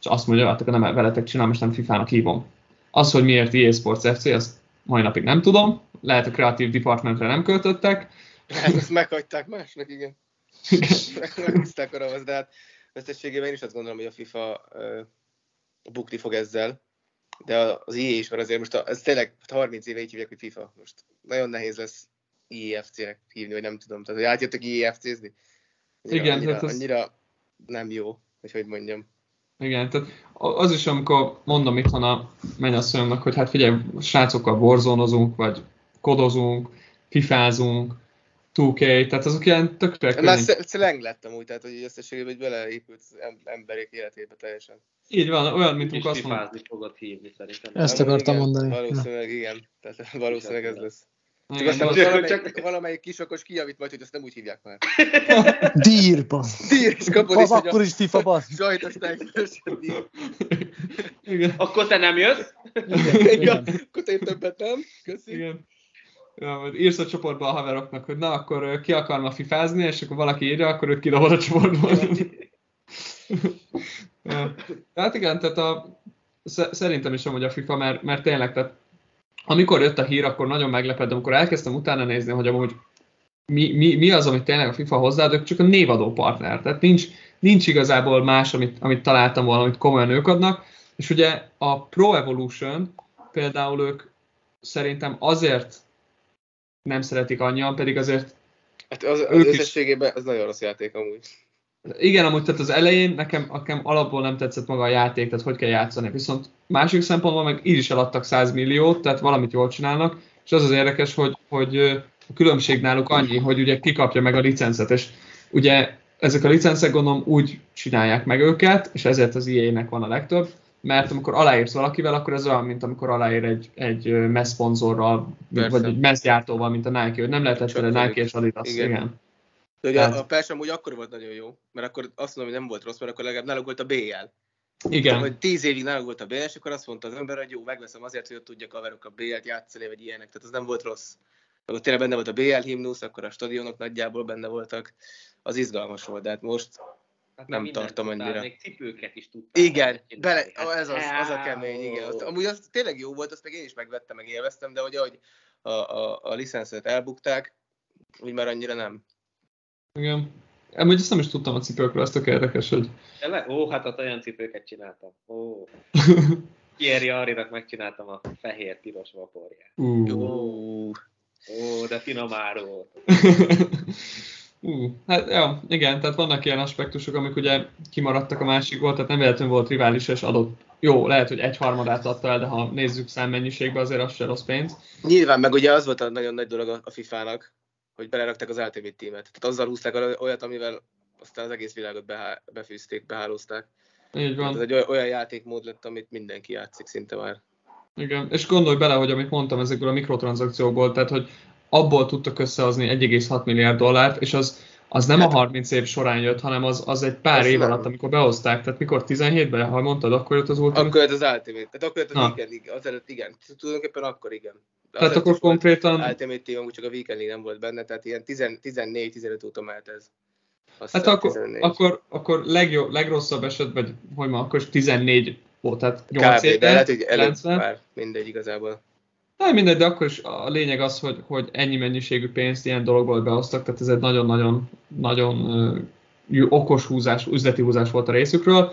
és azt mondja, hogy hát nem veletek csinálom, és nem FIFA-nak hívom. Az, hogy miért EA Sports FC, azt mai napig nem tudom. Lehet a kreatív departmentre nem költöttek. Hát ezt meghagyták másnak, igen. Meghúzták arra, de hát összességében én is azt gondolom, hogy a FIFA uh, bukni fog ezzel. De az EA is van azért most, a, ez tényleg 30 éve így hívják, hogy FIFA. Most nagyon nehéz lesz IEFC-nek hívni, vagy nem tudom. Tehát, hogy átjöttek IEFC-zni. Annyira, Igen, annyira, tehát az- annyira nem jó, hogy hogy mondjam. Igen, tehát az is, amikor mondom itthon a mennyasszonyomnak, hogy hát figyelj, srácokkal borzónozunk, vagy kodozunk, fifázunk, 2K, tehát azok ilyen tökre Már könnyű. sz- slang lett amúgy, tehát hogy összességében hogy beleépült az em- emberek életébe teljesen. Így van, olyan, mint amikor azt mondom, fifázni fogod hívni szerintem. Ezt akartam mondani. Valószínűleg igen. Tehát valószínűleg ez lesz. Csak igen, aztán az- most valamelyik, valamelyik kisokos kijavít majd, hogy azt nem úgy hívják már. Dír, basz. Dír, és kapod is, akkor a is FIFA, basz. sajtos igen, Akkor te nem jössz? Igen. Akkor én többet nem. Köszi. igen. Ja, írsz a csoportba a haveroknak, hogy na, akkor ki akarna fifázni, és akkor valaki írja, akkor őt kidobod a csoportból. Ja. Hát igen, tehát a, sze- szerintem is amúgy a FIFA, mert, mert tényleg, tehát amikor jött a hír, akkor nagyon meglepett, amikor elkezdtem utána nézni, hogy amúgy mi, mi, mi az, amit tényleg a FIFA hozzáad, ők csak a névadó partner. Tehát nincs, nincs igazából más, amit, amit találtam volna, amit komolyan ők adnak. És ugye a Pro Evolution például ők szerintem azért nem szeretik annyian, pedig azért Hát az, az Ők összességében ez nagyon rossz játék amúgy. Igen, amúgy tehát az elején nekem, nekem alapból nem tetszett maga a játék, tehát hogy kell játszani. Viszont másik szempontból meg így is eladtak 100 milliót, tehát valamit jól csinálnak, és az az érdekes, hogy, hogy a különbség náluk annyi, hogy ugye kikapja meg a licencet, és ugye ezek a licencek gondolom úgy csinálják meg őket, és ezért az EA-nek van a legtöbb, mert amikor aláírsz valakivel, akkor ez olyan, mint amikor aláír egy, egy ö, MES szponzorral, Persze. vagy egy MES gyártóval, mint a Nike, hogy nem lehet egyszerre Csak Nike és Adidas. Igen. Igen. De ugye Tehát- a Pers amúgy akkor volt nagyon jó, mert akkor azt mondom, hogy nem volt rossz, mert akkor legalább náluk volt a BL. Igen. Hogy tíz évig náluk volt a BL, és akkor azt mondta az ember, hogy jó, megveszem azért, hogy ott tudjak haverok a BL-t játszani, vagy ilyenek. Tehát az nem volt rossz. Akkor tényleg benne volt a BL himnusz, akkor a stadionok nagyjából benne voltak. Az izgalmas volt, de hát most Hát Nem tartom tudtál, annyira. Még cipőket is tudtál. Igen, bele, Hát, ez az, az a kemény, igen. Azt, amúgy az tényleg jó volt, azt meg én is megvettem, meg élveztem, de hogy ahogy a, a, a licenszet elbukták, úgy már annyira nem. Igen. Amúgy ezt nem is tudtam a cipőkről, ez tök érdekes, hogy Tényleg? Ó, hát ott olyan cipőket csináltam. Ó. Thierry Henry-nak megcsináltam a fehér-piros vaporját. Ú. Jó. Ó, de finom áru volt. Ú, hát ja, igen, tehát vannak ilyen aspektusok, amik ugye kimaradtak a másikból, tehát nem véletlenül volt rivális, és adott, jó, lehet, hogy egy harmadát adta el, de ha nézzük számmennyiségbe, azért az se rossz pénz. Nyilván, meg ugye az volt a nagyon nagy dolog a, a FIFA-nak, hogy belerakták az Ultimate Teamet. Tehát azzal húzták olyat, amivel aztán az egész világot behá, befűzték, behálózták. Így Tehát ez van, egy oly- olyan játékmód lett, amit mindenki játszik szinte már. igen. És gondolj bele, hogy amit mondtam ezekből a mikrotranszakciókból, tehát hogy abból tudtak összehozni 1,6 milliárd dollárt, és az, az nem a 30 év során jött, hanem az, az egy pár Az év nem. alatt, amikor behozták. Tehát mikor 17-ben, ha mondtad, akkor jött az Ultimate Akkor jött az Ultimate. Tehát akkor jött az Na. Weekend League. Azelőtt igen. Tulajdonképpen akkor igen. Tehát akkor konkrétan, Ultimate Team, amúgy csak a Weekend League nem volt benne, tehát ilyen 14-15 óta mehet ez. Azt hát akkor, 14. akkor, akkor legjobb, legrosszabb eset, vagy hogy ma, akkor is 14 volt, tehát 8 Kb. éve, de lehet, hogy előbb 90. már mindegy igazából. Hát mindegy, de akkor is a lényeg az, hogy, hogy ennyi mennyiségű pénzt ilyen dologból behoztak, tehát ez egy nagyon-nagyon nagyon jó, okos húzás, üzleti húzás volt a részükről.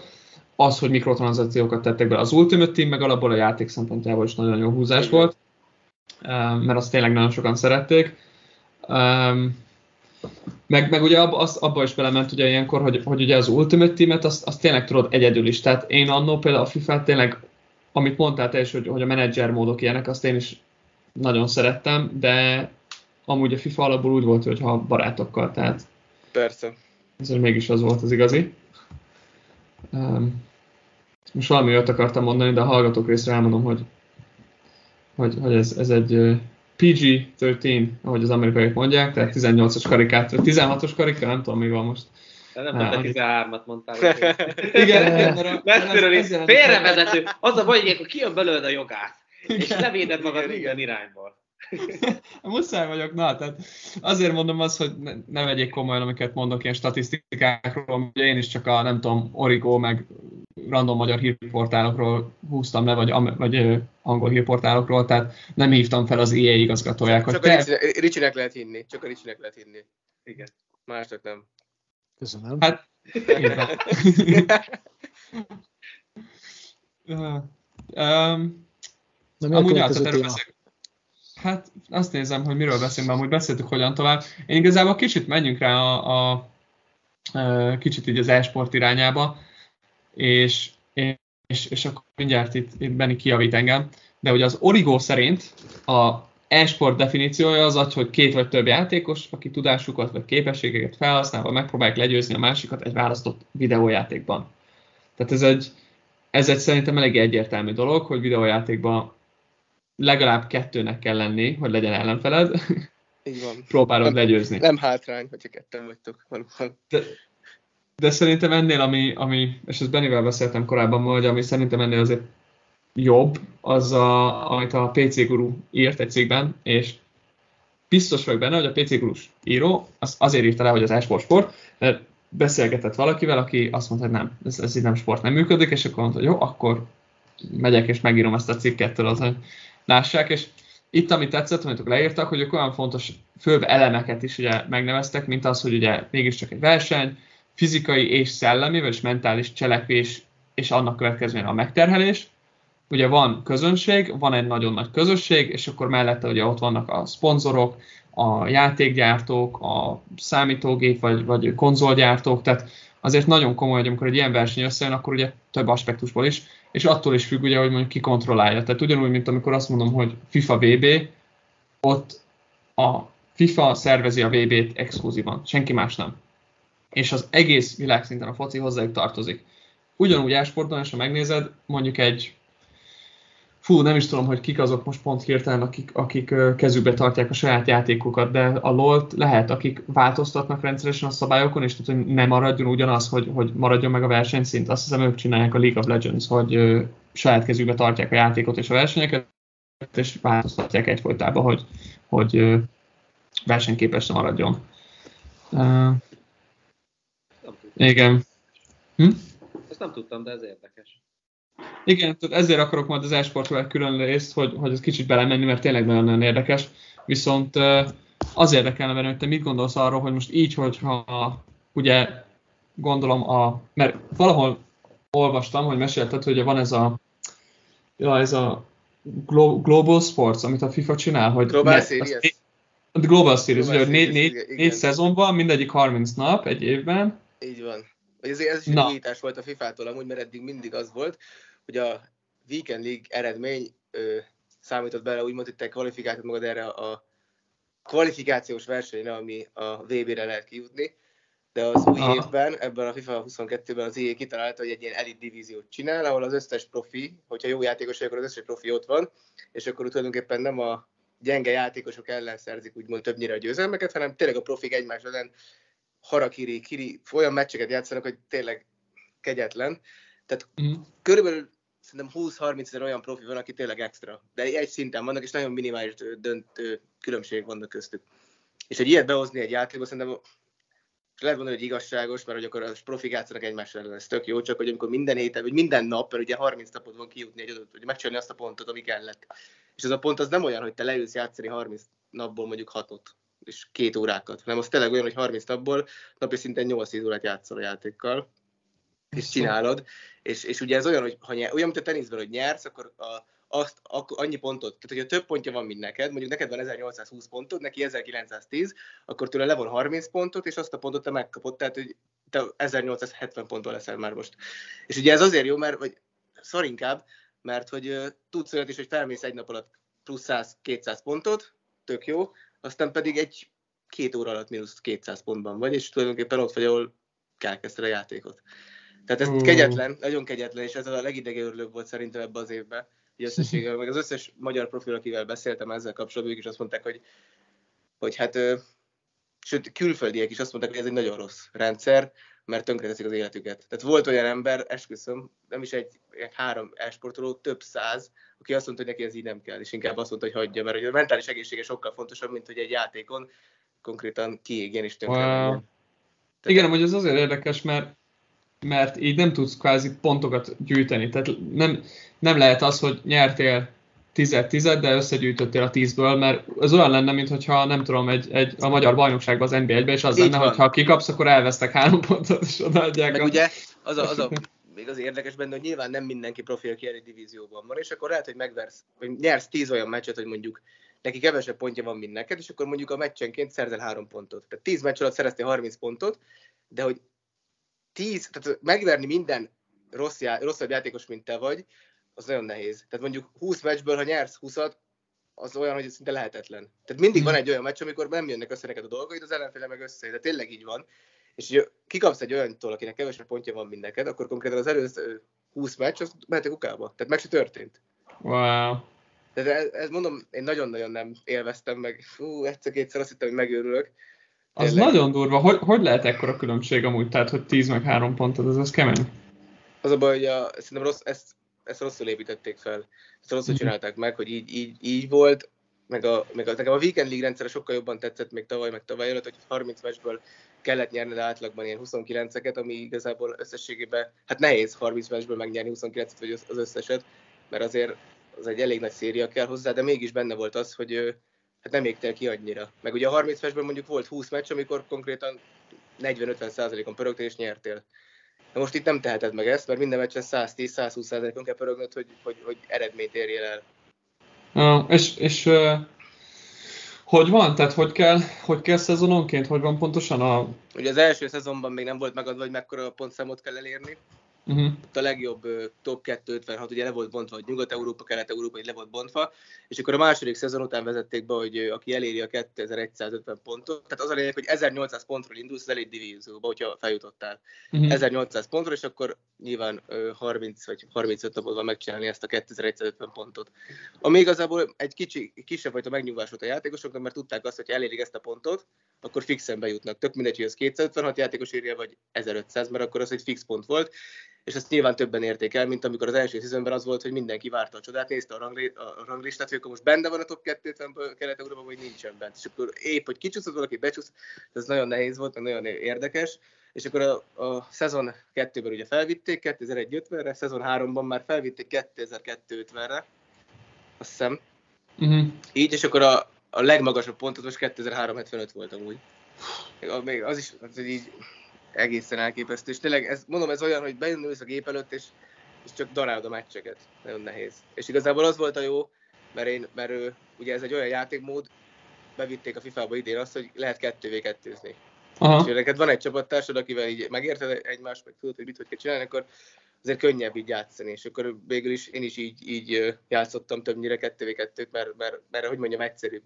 Az, hogy mikrotranszakciókat tettek be az Ultimate Team, meg alapból a játék szempontjából is nagyon jó húzás Igen. volt, mert azt tényleg nagyon sokan szerették. Meg, meg ugye abba, az, abba is belement ugye ilyenkor, hogy, hogy ugye az Ultimate Team-et azt, azt tényleg tudod egyedül is. Tehát én annó például a FIFA tényleg, amit mondtál te is, hogy, hogy a menedzser módok ilyenek, azt én is nagyon szerettem, de amúgy a FIFA alapból úgy volt, hogy ha barátokkal, tehát Persze. ez mégis az volt az igazi. Um, most valami olyat akartam mondani, de a hallgatók részre elmondom, hogy, hogy, hogy ez, ez egy ö, PG-13, ahogy az amerikaiak mondják, tehát 18-as karikát, 16-os karika, nem tudom, mi van most. De nem tudom, te 13-at mondtál. Igen, Félrevezető. Az a baj, hogy kijön belőled a jogász. És levéded magad minden irányból. Muszáj vagyok, na, tehát azért mondom azt, hogy ne, ne vegyék komolyan, amiket mondok ilyen statisztikákról, ugye én is csak a, nem tudom, Origo, meg random magyar hírportálokról húztam le, vagy, vagy angol hírportálokról, tehát nem hívtam fel az EA igazgatóját. Csak a Ricsinek lehet hinni, csak a Ricsinek lehet hinni. Igen. Másnak nem. Köszönöm. Hát, uh, um, Na, amúgy át, Hát azt nézem, hogy miről beszélünk, amúgy beszéltük hogyan tovább. Én igazából kicsit menjünk rá a, a, a kicsit így az e-sport irányába, és, és, és akkor mindjárt itt, itt Benni kiavít engem, de hogy az Origo szerint a e-sport definíciója az az, hogy két vagy több játékos, aki tudásukat vagy képességeket felhasználva megpróbálják legyőzni a másikat egy választott videójátékban. Tehát ez egy, ez egy szerintem elég egyértelmű dolog, hogy videójátékban legalább kettőnek kell lenni, hogy legyen ellenfeled. Így van. Próbálod nem, legyőzni. Nem hátrány, hogyha ketten vagytok valóban. De, de szerintem ennél, ami, ami, és ezt Benivel beszéltem korábban, hogy ami szerintem ennél azért jobb, az, a, amit a PC Guru írt egy cikkben, és biztos vagyok benne, hogy a PC Guru író az azért írta le, hogy az esport sport, mert beszélgetett valakivel, aki azt mondta, hogy nem, ez, ez így nem sport, nem működik, és akkor mondta, hogy jó, akkor megyek és megírom ezt a cikket, tudod, hogy lássák, és itt, ami tetszett, amit leírtak, hogy ők olyan fontos főbb elemeket is ugye megneveztek, mint az, hogy ugye mégiscsak egy verseny, fizikai és szellemi, vagy mentális cselekvés, és annak következően a megterhelés. Ugye van közönség, van egy nagyon nagy közösség, és akkor mellette ugye ott vannak a szponzorok, a játékgyártók, a számítógép vagy, vagy konzolgyártók, tehát azért nagyon komoly, hogy amikor egy ilyen verseny összejön, akkor ugye több aspektusból is és attól is függ, ugye, hogy mondjuk ki kontrollálja. Tehát ugyanúgy, mint amikor azt mondom, hogy FIFA VB, ott a FIFA szervezi a VB-t exkluzívan, senki más nem. És az egész világszinten a foci hozzájuk tartozik. Ugyanúgy esportban, és ha megnézed, mondjuk egy fú, nem is tudom, hogy kik azok most pont hirtelen, akik, akik kezükbe tartják a saját játékokat, de a LOL-t lehet, akik változtatnak rendszeresen a szabályokon, és tehát, hogy ne maradjon ugyanaz, hogy, hogy maradjon meg a versenyszint. Azt hiszem, ők csinálják a League of Legends, hogy ö, saját kezükbe tartják a játékot és a versenyeket, és változtatják egyfolytában, hogy, hogy ö, versenyképesen maradjon. Uh, igen. Hm? Ezt nem tudtam, de ez érdekes. Igen, tehát ezért akarok majd az esportról egy külön részt, hogy, hogy ez kicsit belemenni, mert tényleg nagyon-nagyon érdekes. Viszont az érdekelne benne, hogy te mit gondolsz arról, hogy most így, hogyha ugye gondolom a, mert valahol olvastam, hogy mesélted, hogy van ez a, ja, ez a Global Sports, amit a FIFA csinál, hogy Global ne, Series. A Global Series, Global ugye négy, négy, négy szezonban, mindegyik 30 nap egy évben. Így van. Ez, ez is egy újítás volt a FIFA-tól amúgy, mert eddig mindig az volt, hogy a Weekend League eredmény ö, számított bele, úgymond, hogy te kvalifikáltad magad erre a kvalifikációs versenyre, ami a VB-re lehet kijutni, de az új Aha. évben, ebben a FIFA 22-ben az EA kitalálta, hogy egy ilyen elit divíziót csinál, ahol az összes profi, hogyha jó játékos vagy, akkor az összes profi ott van, és akkor tulajdonképpen nem a gyenge játékosok ellen szerzik úgymond többnyire a győzelmeket, hanem tényleg a profik egymás ellen harakiri, kiri, olyan meccseket játszanak, hogy tényleg kegyetlen. Tehát mm. körülbelül szerintem 20-30 ezer olyan profi van, aki tényleg extra. De egy szinten vannak, és nagyon minimális döntő különbségek vannak köztük. És hogy ilyet behozni egy játékba, szerintem lehet mondani, hogy igazságos, mert hogy akkor a profik játszanak egymás ellen, ez tök jó, csak hogy amikor minden héten, vagy minden nap, mert ugye 30 napot van kijutni egy adott, hogy megcsinálni azt a pontot, ami kellett. És ez a pont az nem olyan, hogy te leülsz játszani 30 napból mondjuk 6 és két órákat, hanem az tényleg olyan, hogy 30 napból napi szinten 8-10 órát játszol a játékkal, és csinálod, és, és ugye ez olyan, hogy ha nyer, olyan, mint a teniszben, hogy nyersz, akkor a, azt, akkor annyi pontot, tehát hogyha több pontja van, mint neked, mondjuk neked van 1820 pontod, neki 1910, akkor tőle levon 30 pontot, és azt a pontot te megkapod, tehát hogy te 1870 ponton leszel már most. És ugye ez azért jó, mert, vagy szar inkább, mert hogy uh, tudsz olyat is, hogy felmész egy nap alatt plusz 100-200 pontot, tök jó, aztán pedig egy két óra alatt mínusz 200 pontban vagy, és tulajdonképpen ott vagy, ahol elkezdted a játékot. Tehát ez mm. kegyetlen, nagyon kegyetlen, és ez a legidegeörlőbb volt szerintem ebbe az évben. összességgel, meg az összes magyar profil, akivel beszéltem ezzel kapcsolatban, ők is azt mondták, hogy, hogy hát, sőt, külföldiek is azt mondták, hogy ez egy nagyon rossz rendszer, mert tönkreteszik az életüket. Tehát volt olyan ember, esküszöm, nem is egy, egy három esportoló, több száz, aki azt mondta, hogy neki ez így nem kell, és inkább azt mondta, hogy hagyja, mert hogy a mentális egészsége sokkal fontosabb, mint hogy egy játékon konkrétan kiégjen és tönkre wow. Igen, hogy ez azért érdekes, mert mert így nem tudsz kvázi pontokat gyűjteni. Tehát nem, nem lehet az, hogy nyertél 10-10, de összegyűjtöttél a 10-ből, mert az olyan lenne, mintha nem tudom, egy, egy, a magyar bajnokságban az NBA-ben, és az Így lenne, hogy ha kikapsz, akkor elvesztek három pontot, és odaadják. Meg a... ugye az a, az a még az érdekes benne, hogy nyilván nem mindenki profil ki egy divízióban van, és akkor lehet, hogy megversz, vagy nyersz 10 olyan meccset, hogy mondjuk neki kevesebb pontja van, mint neked, és akkor mondjuk a meccsenként szerzel három pontot. Tehát 10 meccs alatt szereztél 30 pontot, de hogy 10, tehát megverni minden rossz já, rosszabb játékos, mint te vagy, az nagyon nehéz. Tehát mondjuk 20 meccsből, ha nyersz 20-at, az olyan, hogy szinte lehetetlen. Tehát mindig van egy olyan meccs, amikor nem jönnek össze neked a dolgaid, az ellenféle meg össze, de tényleg így van. És hogy kikapsz egy olyantól, akinek kevesebb pontja van, mint neked, akkor konkrétan az előző 20 meccs, az mehetek ukába. Tehát meg se történt. Wow. Tehát ez, ez, mondom, én nagyon-nagyon nem élveztem meg. Fú, egyszer-kétszer azt hittem, hogy megőrülök. Az Tényleg. nagyon durva. Hogy, hogy lehet ekkora különbség amúgy? Tehát, hogy 10 meg 3 pontot, az az kemény. Az a baj, hogy a, szerintem rossz, ezt, ezt rosszul építették fel. Ezt rosszul mm-hmm. csinálták meg, hogy így, így, így volt, meg a, meg a, nekem a Weekend League rendszere sokkal jobban tetszett még tavaly, meg tavaly előtt, hogy 30 meccsből kellett nyerned átlagban ilyen 29-eket, ami igazából összességében, hát nehéz 30 meccsből megnyerni 29-et, vagy az összeset, mert azért az egy elég nagy széria kell hozzá, de mégis benne volt az, hogy hát nem égtél ki annyira. Meg ugye a 30 meccsben mondjuk volt 20 meccs, amikor konkrétan 40-50%-on pörögtél és nyertél. De most itt nem teheted meg ezt, mert minden meccsen 110-120%-on kell pörögnöd, hogy, hogy, hogy eredményt érjél el. Ja, és, és uh, hogy van? Tehát hogy kell, hogy kell szezononként? Hogy van pontosan a... Ugye az első szezonban még nem volt megadva, hogy mekkora pontszámot kell elérni. Uh-huh. a legjobb top 256, ugye le volt bontva, hogy Nyugat-Európa, Kelet-Európa, így le volt bontva, és akkor a második szezon után vezették be, hogy aki eléri a 2150 pontot, tehát az a lényeg, hogy 1800 pontról indulsz az elit divízióba, hogyha feljutottál. Uh-huh. 1800 pontról, és akkor nyilván 30 vagy 35 napot van megcsinálni ezt a 2150 pontot. Ami igazából egy kicsi, kisebb fajta megnyugvás volt a játékosoknak, mert tudták azt, hogy elérik ezt a pontot, akkor fixen bejutnak. Tök mindegy, hogy az 256 játékos írja, vagy 1500, mert akkor az egy fix pont volt, és ezt nyilván többen érték el, mint amikor az első szezonban az volt, hogy mindenki várta a csodát, nézte a, rangli, a ranglistát, hogy akkor most benne van a top 250 Kelet-Európában, vagy nincsen bent. És akkor épp, hogy kicsúszott valaki, becsúszott, ez nagyon nehéz volt, nagyon érdekes. És akkor a, a szezon 2-ben ugye felvitték 2150-re, szezon 3-ban már felvitték 2250-re, azt hiszem. Uh-huh. Így, és akkor a, a legmagasabb pontot most 2375 volt amúgy. Még az is, az így egészen elképesztő. És tényleg, ez, mondom, ez olyan, hogy bejönülsz a gép előtt, és, és csak darálod a meccseket. Nagyon nehéz. És igazából az volt a jó, mert, én, mert ő, ugye ez egy olyan játékmód, bevitték a FIFA-ba idén azt, hogy lehet kettővé kettőzni. Aha. És neked van egy csapattársad, akivel így megérted egymást, meg tudod, hogy mit hogy kell csinálni, akkor azért könnyebb így játszani, és akkor végül is én is így, így játszottam többnyire kettővé kettőt, mert, mert, mert, hogy mondjam, egyszerűbb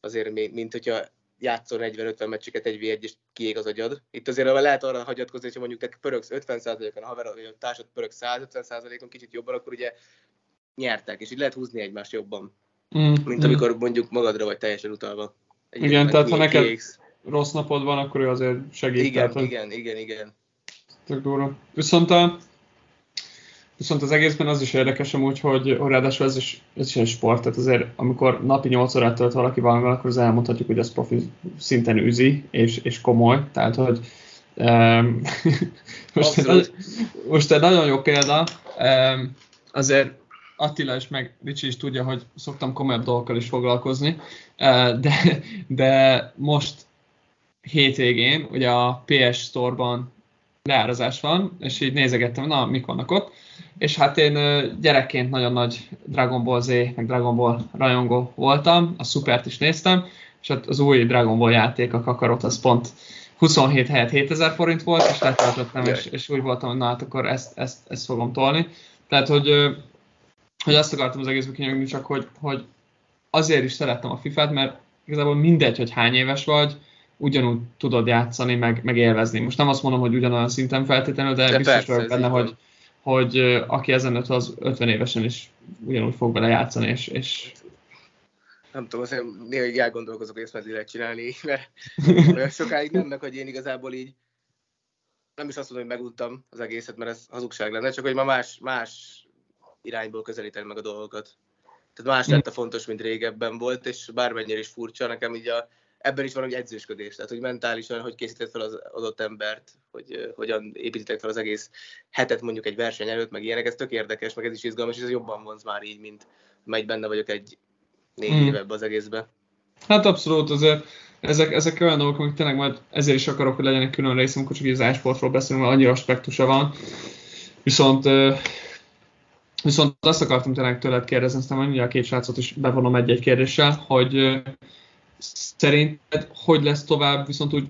azért, mint, mint hogyha játszol 40-50 meccseket egy v 1 és kiég az agyad. Itt azért lehet arra hagyatkozni, hogy mondjuk te pörögsz 50%-on, a haver, vagy a társad pörög 150%-on, kicsit jobban, akkor ugye nyertek, és így lehet húzni egymást jobban. Mm, mint mm. amikor mondjuk magadra vagy teljesen utalva. Egy igen, tehát ha neked kiégsz. rossz napod van, akkor ő azért segít. Igen, tehát, igen, igen, igen. Tök durva. Viszont a, Viszont az egészben az is érdekes amúgy, hogy, ráadásul ez is, ez is egy sport, tehát azért amikor napi 8 órát tölt valaki valamivel, akkor az elmondhatjuk, hogy az profi szinten üzi, és, és komoly, tehát hogy um, most, egy, most egy nagyon jó példa, um, azért Attila is meg Ricsi is tudja, hogy szoktam komolyabb dolgokkal is foglalkozni, uh, de, de most hétvégén ugye a PS Store-ban leárazás van, és így nézegettem, na, mik vannak ott, és hát én gyerekként nagyon nagy Dragon Ball Z, meg Dragon Ball rajongó voltam, a Supert is néztem, és hát az új Dragon Ball játék, a Kakarot, az pont 27 helyett 7000 forint volt, és letöltöttem, és, és úgy voltam, hogy na hát akkor ezt, ezt, ezt fogom tolni. Tehát, hogy, hogy azt akartam az egészben kinyögni, csak hogy, hogy azért is szerettem a FIFA-t, mert igazából mindegy, hogy hány éves vagy, ugyanúgy tudod játszani, meg, meg élvezni. Most nem azt mondom, hogy ugyanolyan szinten feltétlenül, de, de biztos vagyok benne, hogy, hogy aki ezen öt, az 50 évesen is ugyanúgy fog bele játszani, és, és nem tudom, azért néha elgondolkozok, hogy ezt meg lehet csinálni, mert olyan sokáig nem, meg hogy én igazából így nem is azt mondom, hogy meguntam az egészet, mert ez hazugság lenne, csak hogy ma más, más irányból közelíteni meg a dolgokat. Tehát más lett a fontos, mint régebben volt, és bármennyire is furcsa, nekem így a, ebben is van egy edzősködés, tehát hogy mentálisan, hogy készített fel az adott embert, hogy hogyan építettek fel az egész hetet mondjuk egy verseny előtt, meg ilyenek, ez tök érdekes, meg ez is izgalmas, és ez jobban vonz már így, mint megy benne vagyok egy négy hmm. éve az egészben. Hát abszolút, azért ezek, ezek olyan dolgok, amik tényleg majd ezért is akarok, hogy legyen egy külön rész, amikor csak az e-sportról beszélünk, mert annyi aspektusa van. Viszont Viszont azt akartam tényleg tőled kérdezni, aztán majd a két srácot is bevonom egy-egy kérdéssel, hogy szerinted hogy lesz tovább viszont úgy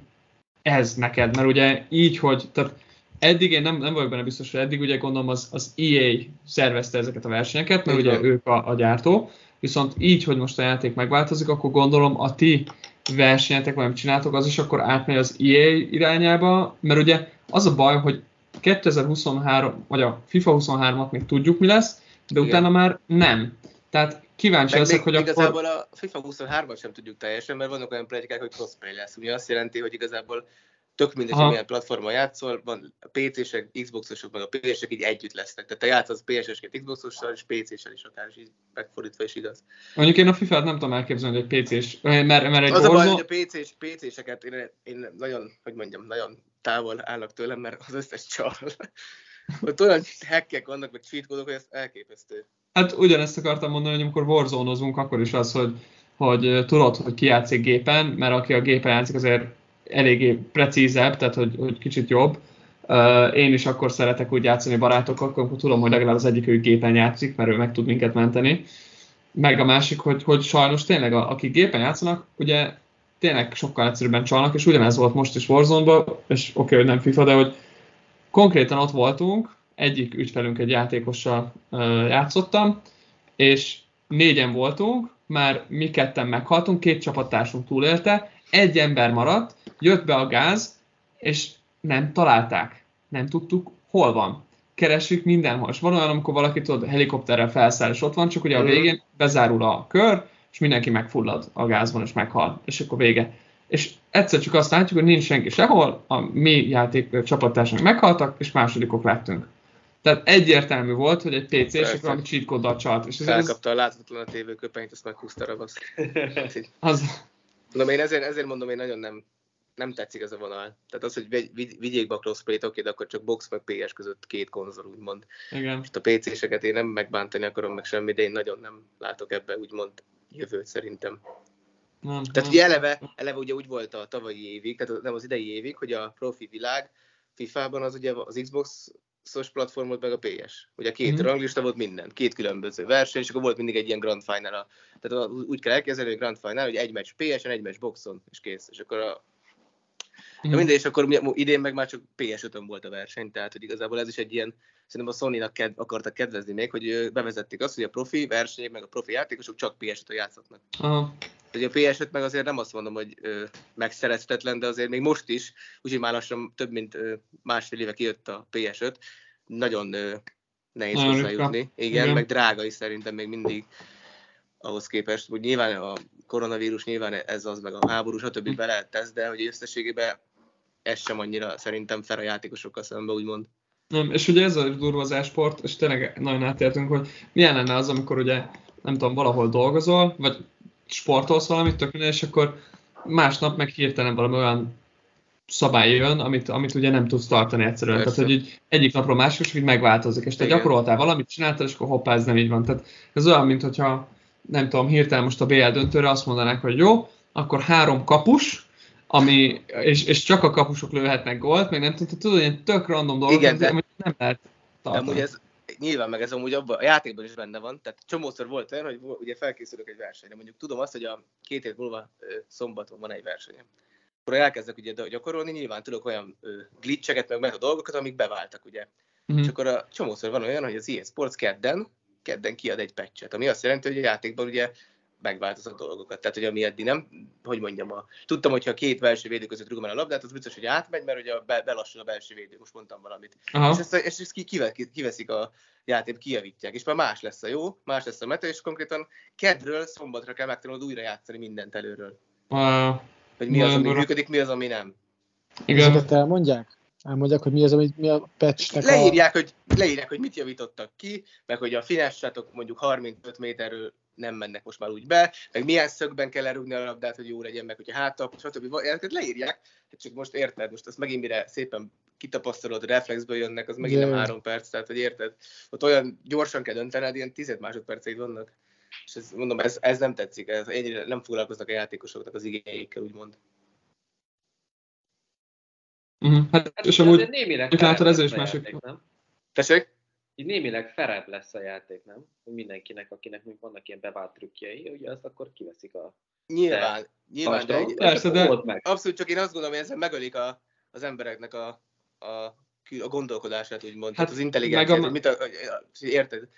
ez neked? Mert ugye így, hogy tehát eddig én nem, nem vagyok benne biztos, hogy eddig ugye gondolom az, az EA szervezte ezeket a versenyeket, mert ugye ők a, a gyártó, viszont így, hogy most a játék megváltozik, akkor gondolom a ti versenyetek, vagy csináltok, az is akkor átmegy az EA irányába, mert ugye az a baj, hogy 2023, vagy a FIFA 23-at még tudjuk mi lesz, de Igen. utána már nem. Tehát kíváncsi Meg leszek, hogy igazából akkor... a FIFA 23-at sem tudjuk teljesen, mert vannak olyan plegykák, hogy crossplay lesz. Ugye azt jelenti, hogy igazából tök mindegy, hogy milyen platformon játszol, van a PC-sek, Xbox-osok, meg a PS-ek így együtt lesznek. Tehát te játszol PS-esként Xbox-ossal, és PC-sel is akár is így megfordítva is igaz. Mondjuk én a FIFA-t nem tudom elképzelni, hogy PC-s, mert, mert egy Az a baj, hogy a PC-s, PC-seket én, én, nagyon, hogy mondjam, nagyon távol állnak tőlem, mert az összes csal. Ott olyan hackek vannak, meg cheat hogy ez elképesztő. Hát ugyanezt akartam mondani, hogy amikor warzone akkor is az, hogy, hogy tudod, hogy ki játszik gépen, mert aki a gépen játszik, azért eléggé precízebb, tehát hogy, hogy kicsit jobb. Uh, én is akkor szeretek úgy játszani barátokkal, akkor tudom, hogy legalább az egyik ő gépen játszik, mert ő meg tud minket menteni. Meg a másik, hogy, hogy sajnos tényleg a, akik gépen játszanak, ugye tényleg sokkal egyszerűbben csalnak, és ugyanez volt most is warzone és oké, okay, hogy nem FIFA, de hogy konkrétan ott voltunk, egyik ügyfelünk egy játékossal játszottam, és négyen voltunk, már mi ketten meghaltunk, két csapattársunk túlélte, egy ember maradt, jött be a gáz, és nem találták. Nem tudtuk, hol van. Keresjük mindenhol. És van olyan, amikor valaki tudod, helikopterrel felszáll, és ott van, csak ugye a végén bezárul a kör, és mindenki megfullad a gázban, és meghal, és akkor vége. És egyszer csak azt látjuk, hogy nincs senki sehol, a mi játék csapattársak meghaltak, és másodikok lettünk. Tehát egyértelmű volt, hogy egy PC és valami cheat kóddal csalt. És ez Felkapta a láthatatlan a tévőköpenyt, azt meghúzta ravasz. az... Mondom, én ezért, ezért mondom, én nagyon nem, nem tetszik ez a vonal. Tehát az, hogy vigyék be a crossplay-t, oké, de akkor csak box meg PS között két konzol, úgymond. Igen. Most a PC-seket én nem megbántani akarom meg semmi, de én nagyon nem látok ebbe úgymond jövőt szerintem. Nem, tehát ugye eleve, eleve ugye úgy volt a tavalyi évig, tehát nem az idei évig, hogy a profi világ FIFA-ban az ugye az Xbox szos platform volt meg a PS. Ugye két mm-hmm. ranglista volt minden, két különböző verseny, és akkor volt mindig egy ilyen Grand Final. -a. Tehát úgy kell elképzelni, hogy Grand Final, hogy egy meccs PS-en, egy meccs boxon, és kész. És akkor a. De mindegy, és akkor idén meg már csak PS5-ön volt a verseny, tehát hogy igazából ez is egy ilyen, szerintem a Sony-nak ked, akartak kedvezni még, hogy bevezették azt, hogy a profi versenyek, meg a profi játékosok csak PS5-ön játszhatnak. Aha. Ugye a PS5 meg azért nem azt mondom, hogy ö, megszerezhetetlen, de azért még most is, úgyhogy már lassan több mint ö, másfél éve kijött a PS5, nagyon ö, nehéz hozzájutni. Igen, Igen, meg drága is szerintem még mindig ahhoz képest, hogy nyilván a koronavírus, nyilván ez az, meg a háború, stb. be lehet tesz, de hogy összességében ez sem annyira szerintem fel a játékosokkal szemben, úgymond. Nem, és ugye ez a durva az esport, és tényleg nagyon átértünk, hogy milyen lenne az, amikor ugye, nem tudom, valahol dolgozol, vagy sportolsz valamit, tök és akkor másnap meg hirtelen valami olyan szabály jön, amit, amit ugye nem tudsz tartani egyszerűen. Persze. Tehát, hogy így egyik napról másikra, és így megváltozik. És te Igen. gyakoroltál valamit, csináltál, és akkor hoppá, ez nem így van. Tehát ez olyan, mint hogyha nem tudom, hirtelen most a BL döntőre azt mondanák, hogy jó, akkor három kapus, ami, és, és csak a kapusok lőhetnek gólt, meg nem tudom, tudod, ilyen tök random dolgok, Igen, de, nem lehet tartani. De amúgy ez, nyilván meg ez amúgy abban, a játékban is benne van, tehát csomószor volt olyan, hogy ugye felkészülök egy versenyre, mondjuk tudom azt, hogy a két hét múlva szombaton van egy versenyem. Akkor elkezdek ugye gyakorolni, nyilván tudok olyan glitcheket, meg, meg a dolgokat, amik beváltak, ugye. Mm-hmm. És akkor a csomószor van olyan, hogy az EA Sports kedden kedden kiad egy patchet, ami azt jelenti, hogy a játékban ugye megváltozott dolgokat. Tehát, hogy ami eddig nem, hogy mondjam, a, tudtam, hogyha a két belső védő között rúgom el a labdát, az biztos, hogy átmegy, mert ugye be, belassul a belső védő, most mondtam valamit. Aha. És ezt, és ezt ki, kive, kiveszik a játék, kijavítják, és már más lesz a jó, más lesz a meta, és konkrétan kedről szombatra kell megtanulnod újra játszani mindent előről. Uh, hogy mi az, ami működik, mi az, ami nem. Igen. Ezeket elmondják? Elmondják, hogy mi az, ami mi a patchnek leírják, a... hogy, leírják, hogy mit javítottak ki, meg hogy a finessátok mondjuk 35 méterről nem mennek most már úgy be, meg milyen szögben kell lerúgni a labdát, hogy jó legyen, meg hogyha hátal, stb. Ezeket leírják, csak most érted, most azt megint mire szépen kitapasztalod, reflexből jönnek, az megint nem három perc, tehát hogy érted, ott olyan gyorsan kell döntened, ilyen tized másodperceid vannak. És ez, mondom, ez, ez nem tetszik, ez ennyire nem foglalkoznak a játékosoknak az igényeikkel, úgymond. Uh-huh. Hát, hát és amúgy, némileg látod, ez is másik. Nem? Tessék? Így némileg ferebb lesz a játék, nem? Mindenkinek, akinek még vannak ilyen bevált trükkjei, ugye azt akkor kiveszik a... Nyilván, nyilván, de, egy, persze, de... Meg. Abszolút, csak én azt gondolom, hogy ezzel megölik a, az embereknek a, a, a gondolkodását, úgymond, hát, az intelligenciát, a... mit a, érted?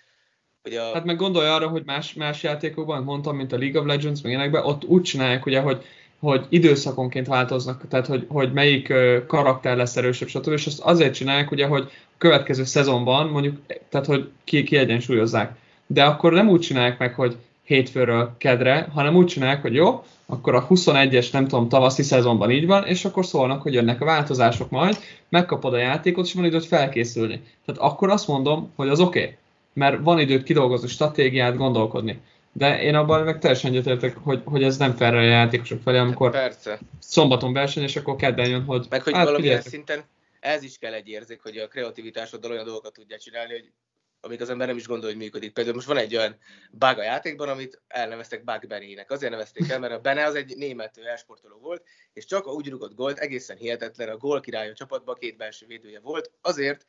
Hogy a... Hát meg gondolj arra, hogy más, más játékokban, mondtam, mint a League of Legends, meg ilyenekben, ott úgy csinálják, ugye, hogy hogy időszakonként változnak, tehát hogy, hogy melyik karakter lesz erősebb, stb. És azt azért csinálják, ugye, hogy a következő szezonban mondjuk, tehát hogy ki, kiegyensúlyozzák. De akkor nem úgy csinálják meg, hogy hétfőről kedre, hanem úgy csinálják, hogy jó, akkor a 21-es, nem tudom, tavaszi szezonban így van, és akkor szólnak, hogy jönnek a változások majd, megkapod a játékot, és van időt felkészülni. Tehát akkor azt mondom, hogy az oké, okay, mert van időt kidolgozni stratégiát, gondolkodni de én abban meg teljesen egyetértek, hogy, hogy ez nem fel a játékosok felé, amikor Persze. szombaton verseny, és akkor kedden jön, hogy... Meg hogy hát, valamilyen figyeltek. szinten ez is kell egy érzék, hogy a kreativitásoddal olyan dolgokat tudja csinálni, hogy amik az ember nem is gondol, hogy működik. Például most van egy olyan bug a játékban, amit elneveztek Bug Benny-nek. Azért nevezték el, mert a Bene az egy német elsportoló volt, és csak úgy rugott gólt, egészen hihetetlen, a gól király a csapatban két belső védője volt, azért,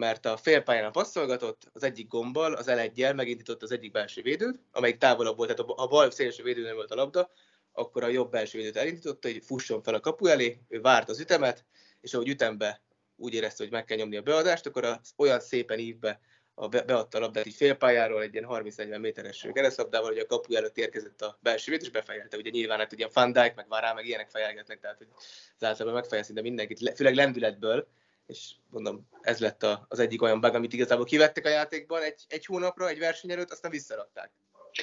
mert a félpályán passzolgatott, az egyik gombbal, az l 1 megindított az egyik belső védőt, amelyik távolabb volt, tehát a bal szélső védőnél volt a labda, akkor a jobb belső védőt elindította, hogy fusson fel a kapu elé, ő várt az ütemet, és ahogy ütembe úgy érezte, hogy meg kell nyomni a beadást, akkor az olyan szépen ívbe a be, beadta a labdát így félpályáról egy ilyen 30-40 méteres keresztlabdával, hogy a kapu előtt érkezett a belső védő, és befejelte. Ugye nyilván hát ugye Van Dijk, meg Várá, meg ilyenek fejelgetnek, tehát hogy az általában megfejel szinte mindenkit, főleg lendületből, és mondom, ez lett a, az egyik olyan bug, amit igazából kivettek a játékban egy, egy hónapra, egy verseny előtt, aztán visszarakták.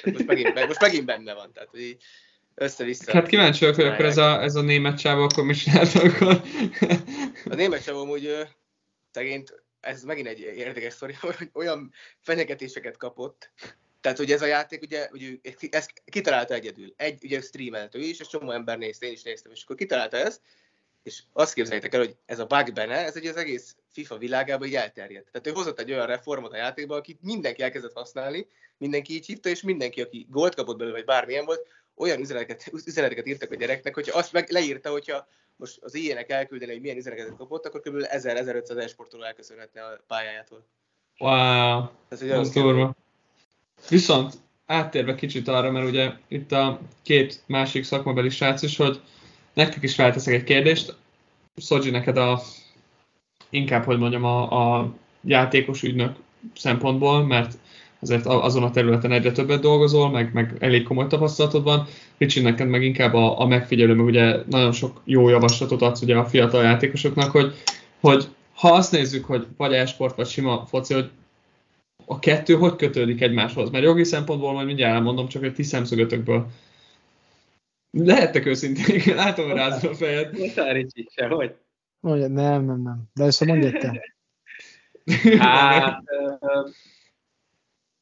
Most megint, most megint benne van, tehát hogy össze-vissza. Hát kíváncsi vagyok, hogy akkor ez a, ez a német csáva akkor mi csinált akkor. A német csáva amúgy szegényt, ez megint egy érdekes sztori, hogy olyan fenyegetéseket kapott, tehát, hogy ez a játék, ugye, hogy ezt kitalálta egyedül. Egy, ugye streameltő is, és csomó ember nézte, én is néztem, és akkor kitalálta ezt, és azt képzeljétek el, hogy ez a bug benne, ez egy az egész FIFA világában így elterjedt. Tehát ő hozott egy olyan reformot a játékba, akit mindenki elkezdett használni, mindenki így hívta, és mindenki, aki gólt kapott belőle, vagy bármilyen volt, olyan üzeneteket, üzeneteket írtak a gyereknek, hogyha azt meg leírta, hogyha most az ilyenek elküldeni, hogy milyen üzeneteket kapott, akkor kb. 1000-1500 esportoló elköszönhetne a pályájától. Wow, ez, ez durva. Viszont áttérve kicsit arra, mert ugye itt a két másik szakmabeli srác is, hogy nektek is felteszek egy kérdést. Szogyi, neked a inkább, hogy mondjam, a, a játékos ügynök szempontból, mert azért azon a területen egyre többet dolgozol, meg, meg elég komoly tapasztalatod van. Ricsi, neked meg inkább a, a megfigyelő, meg ugye nagyon sok jó javaslatot adsz ugye a fiatal játékosoknak, hogy, hogy ha azt nézzük, hogy vagy e-sport, vagy sima foci, hogy a kettő hogy kötődik egymáshoz? Mert jogi szempontból majd mindjárt elmondom, csak egy ti szemszögötökből. Lehettek őszintén, látom a rázol a fejed. Ricsi, sehogy. Mondja, nem, nem, nem. De ezt mondja te. Hát,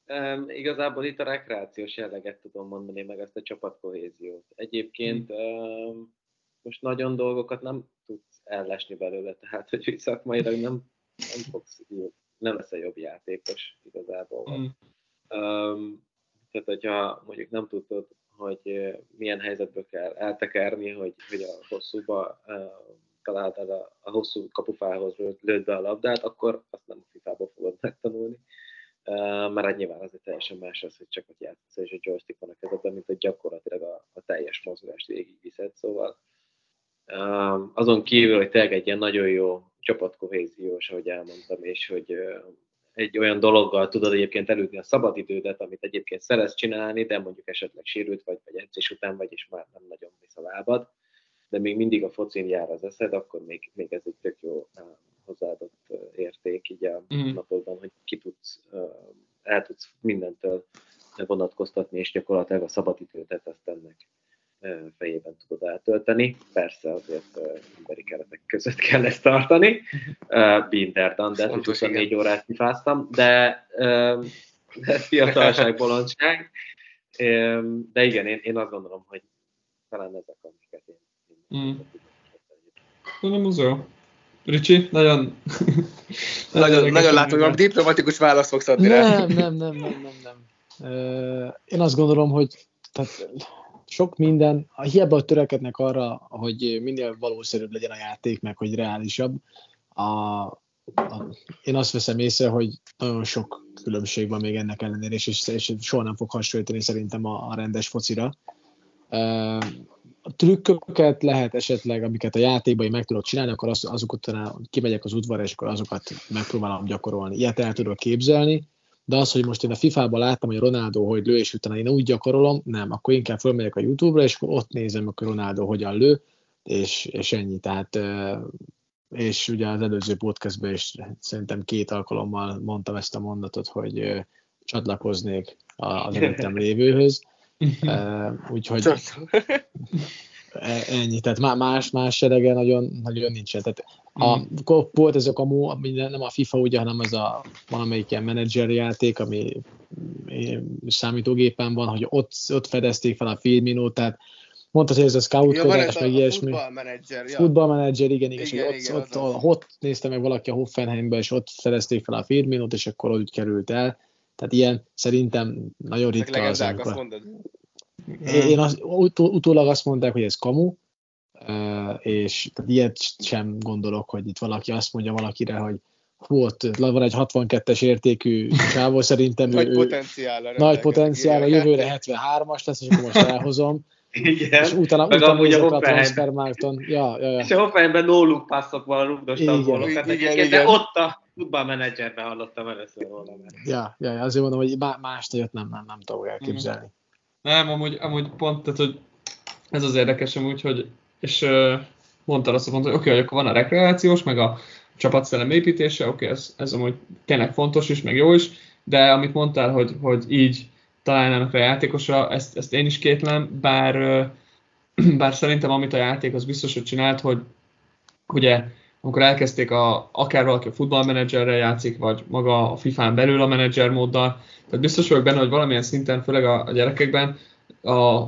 um, igazából itt a rekreációs jelleget tudom mondani, meg ezt a csapatkohéziót. Egyébként um, most nagyon dolgokat nem tudsz ellesni belőle, tehát hogy szakmailag nem, nem fogsz nem lesz a jobb játékos igazából. Mm. Um, tehát, hogyha mondjuk nem tudod hogy milyen helyzetből kell eltekerni, hogy, hogy a hosszúba találtad a, a hosszú kapufához lőtt be a labdát, akkor azt nem a FIFA-ból fogod megtanulni. Mert hát nyilván azért teljesen más az, hogy csak ott játszasz, és a joystick van a kezedben, mint hogy gyakorlatilag a, a teljes mozgást végigviszed, szóval azon kívül, hogy tényleg egy ilyen nagyon jó csapatkohéziós, ahogy elmondtam, és hogy egy olyan dologgal tudod egyébként elütni a szabadidődet, amit egyébként szeretsz csinálni, de mondjuk esetleg sérült vagy, vagy edzés után vagy, és már nem nagyon visz a lábad, de még mindig a focin jár az eszed, akkor még, még ez egy tök jó hozzáadott érték így a mm. napokban, hogy ki tudsz, el tudsz mindentől vonatkoztatni, és gyakorlatilag a szabadidődet ezt ennek fejében tudod eltölteni. Persze azért emberi keretek között kell ezt tartani. Binder de 24 órát kifáztam, de ez fiatalság, bolondság. De igen, én, én azt gondolom, hogy talán ezek, amiket én, én mm. Tudom, az jó. Ricsi, nagyon... nagyon, nagyon látom, hogy diplomatikus választ fogsz adni nem, rá. Nem, nem, nem, nem, nem, nem. Én azt gondolom, hogy tehát sok minden, a hiába törekednek arra, hogy minél valószerűbb legyen a játék, meg hogy reálisabb, a, a, én azt veszem észre, hogy nagyon sok különbség van még ennek ellenére, és, és, és soha nem fog hasonlítani szerintem a, a rendes focira. A trükköket lehet esetleg, amiket a játékban én meg tudok csinálni, akkor az, azokat kimegyek az udvarra, és akkor azokat megpróbálom gyakorolni. Ilyet el tudok képzelni, de az, hogy most én a FIFA-ban láttam, hogy Ronaldo hogy lő, és utána én úgy gyakorolom, nem, akkor inkább fölmegyek a YouTube-ra, és akkor ott nézem, akkor Ronaldo hogyan lő, és, és ennyi. Tehát, és ugye az előző podcastben is szerintem két alkalommal mondtam ezt a mondatot, hogy csatlakoznék az előttem lévőhöz. Úgyhogy ennyi, tehát más, más serege nagyon, nagyon nincsen. Tehát a, mm. volt ez a kamu, nem a FIFA ugye, hanem az a valamelyik ilyen menedzser játék, ami számítógépen van, hogy ott, ott fedezték fel a filminót, tehát mondtad, hogy ez a scoutkodás, ja, meg ilyesmi. Futballmenedzser, ja. Futballmenedzser, igen, igen, igen, igen, ott, igen, ott, ott, nézte meg valaki a Hoffenheimbe, és ott fedezték fel a Firminót, és akkor úgy került el. Tehát ilyen szerintem nagyon ritka az, amikor... Mondod. Én az, ut- utólag azt mondták, hogy ez kamu, és tehát ilyet sem gondolok, hogy itt valaki azt mondja valakire, hogy ott van egy 62-es értékű sávó, szerintem nagy ő, potenciál, nagy potenciál, a jövőre 73-as lesz, és akkor most elhozom. Igen. És utána, Meg utána nézek a, a transfermárton. Ja, ja, ja. És a Hoffenheimben no look passzok van, rugdostam volna. Igen, igen, igen. De ott a futballmenedzserben hallottam először róla. Ja, ja, ja, azért mondom, hogy más nagyot nem, nem, nem tudok elképzelni. Mm. Nem, amúgy, amúgy pont, tehát, hogy ez az érdekes amúgy, hogy, és uh, mondta azt, mondta, hogy oké, okay, akkor van a rekreációs, meg a csapatszellem építése, oké, okay, ez, ez amúgy tényleg fontos is, meg jó is, de amit mondtál, hogy, hogy így találnának a játékosra, ezt, ezt én is kétlem, bár, bár szerintem amit a játék az biztos, hogy csinált, hogy ugye amikor elkezdték a, akár valaki a futballmenedzserrel játszik, vagy maga a FIFA-n belül a menedzser móddal, tehát biztos vagyok benne, hogy valamilyen szinten, főleg a, a gyerekekben, a,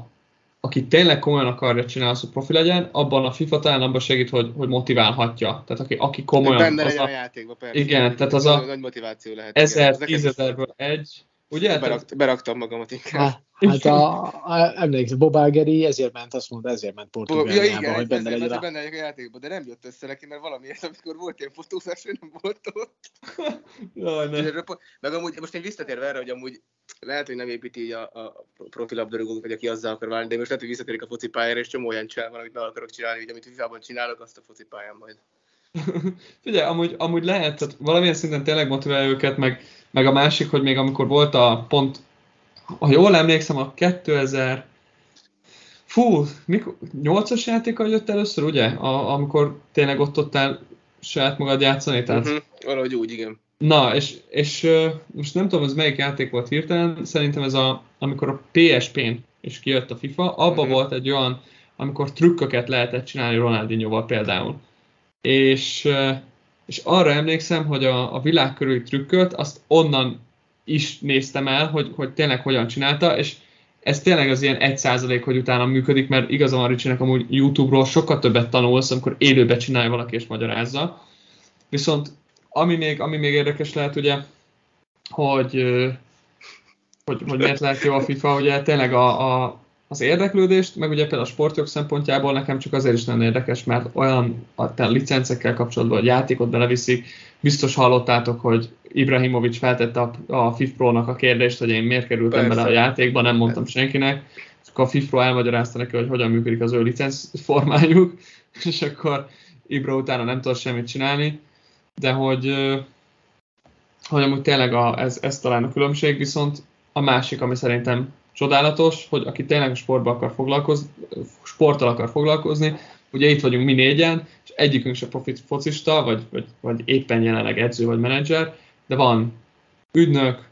aki tényleg komolyan akarja csinálni, hogy profi legyen, abban a FIFA talán abban segít, hogy, hogy motiválhatja. Tehát aki, aki komolyan... Benne az a, a játékban, persze. Igen, tehát az a... Nagy motiváció lehet. Ezer, tízezerből egy, Ugye? Berakt, beraktam magamat inkább. Hát a, a, emlékszem, Bob Algeri ezért ment, azt mondta, ezért ment Portugáliába, ja, igen, hogy benne legyen. A... benne a játékban, de nem jött össze neki, mert valamiért, amikor volt ilyen fotózás, ő nem volt ott. Jaj, ne. Meg amúgy, most én visszatérve erre, hogy amúgy lehet, hogy nem építi így a, a profi labdarúgók, vagy aki azzal akar válni, de most lehet, hogy visszatérik a focipályára, és csomó olyan csinál van, amit meg akarok csinálni, hogy amit FIFA-ban csinálok, azt a focipályán majd. Figyelj, amúgy, amúgy lehet, tehát valamilyen szinten tényleg motiválja őket, meg, meg a másik, hogy még amikor volt a pont, ha jól emlékszem, a 2000 Fú, mikor, 8-as játéka jött először, ugye? A, amikor tényleg ott tudtál saját magad játszani, tehát... Uh-huh, valahogy úgy, igen. Na, és, és most nem tudom, ez melyik játék volt hirtelen, szerintem ez a, amikor a PSP-n és kijött a FIFA, abban uh-huh. volt egy olyan, amikor trükköket lehetett csinálni Ronaldinho-val például és, és arra emlékszem, hogy a, a világ körüli trükköt, azt onnan is néztem el, hogy, hogy tényleg hogyan csinálta, és ez tényleg az ilyen egy százalék, hogy utána működik, mert igazán van Ricsinek amúgy YouTube-ról sokkal többet tanulsz, amikor élőbe csinálja valaki és magyarázza. Viszont ami még, ami még érdekes lehet, ugye, hogy, hogy, hogy miért lehet jó a FIFA, ugye tényleg a, a, az érdeklődést, meg ugye például a sportjog szempontjából nekem csak azért is nagyon érdekes, mert olyan a, a licencekkel kapcsolatban, hogy játékot beleviszik, biztos hallottátok, hogy Ibrahimovic feltette a, a FIFPro-nak a kérdést, hogy én miért kerültem Persze. bele a játékba, nem mondtam senkinek, és akkor a FIFPro elmagyarázta neki, hogy hogyan működik az ő licenc formájuk, és akkor Ibra utána nem tud semmit csinálni, de hogy hogy amúgy tényleg a, ez, ez talán a különbség, viszont a másik, ami szerintem csodálatos, hogy aki tényleg sportba akar foglalkozni, sporttal akar foglalkozni, ugye itt vagyunk mi négyen, és egyikünk se profit focista, vagy, vagy, vagy éppen jelenleg edző vagy menedzser, de van ügynök,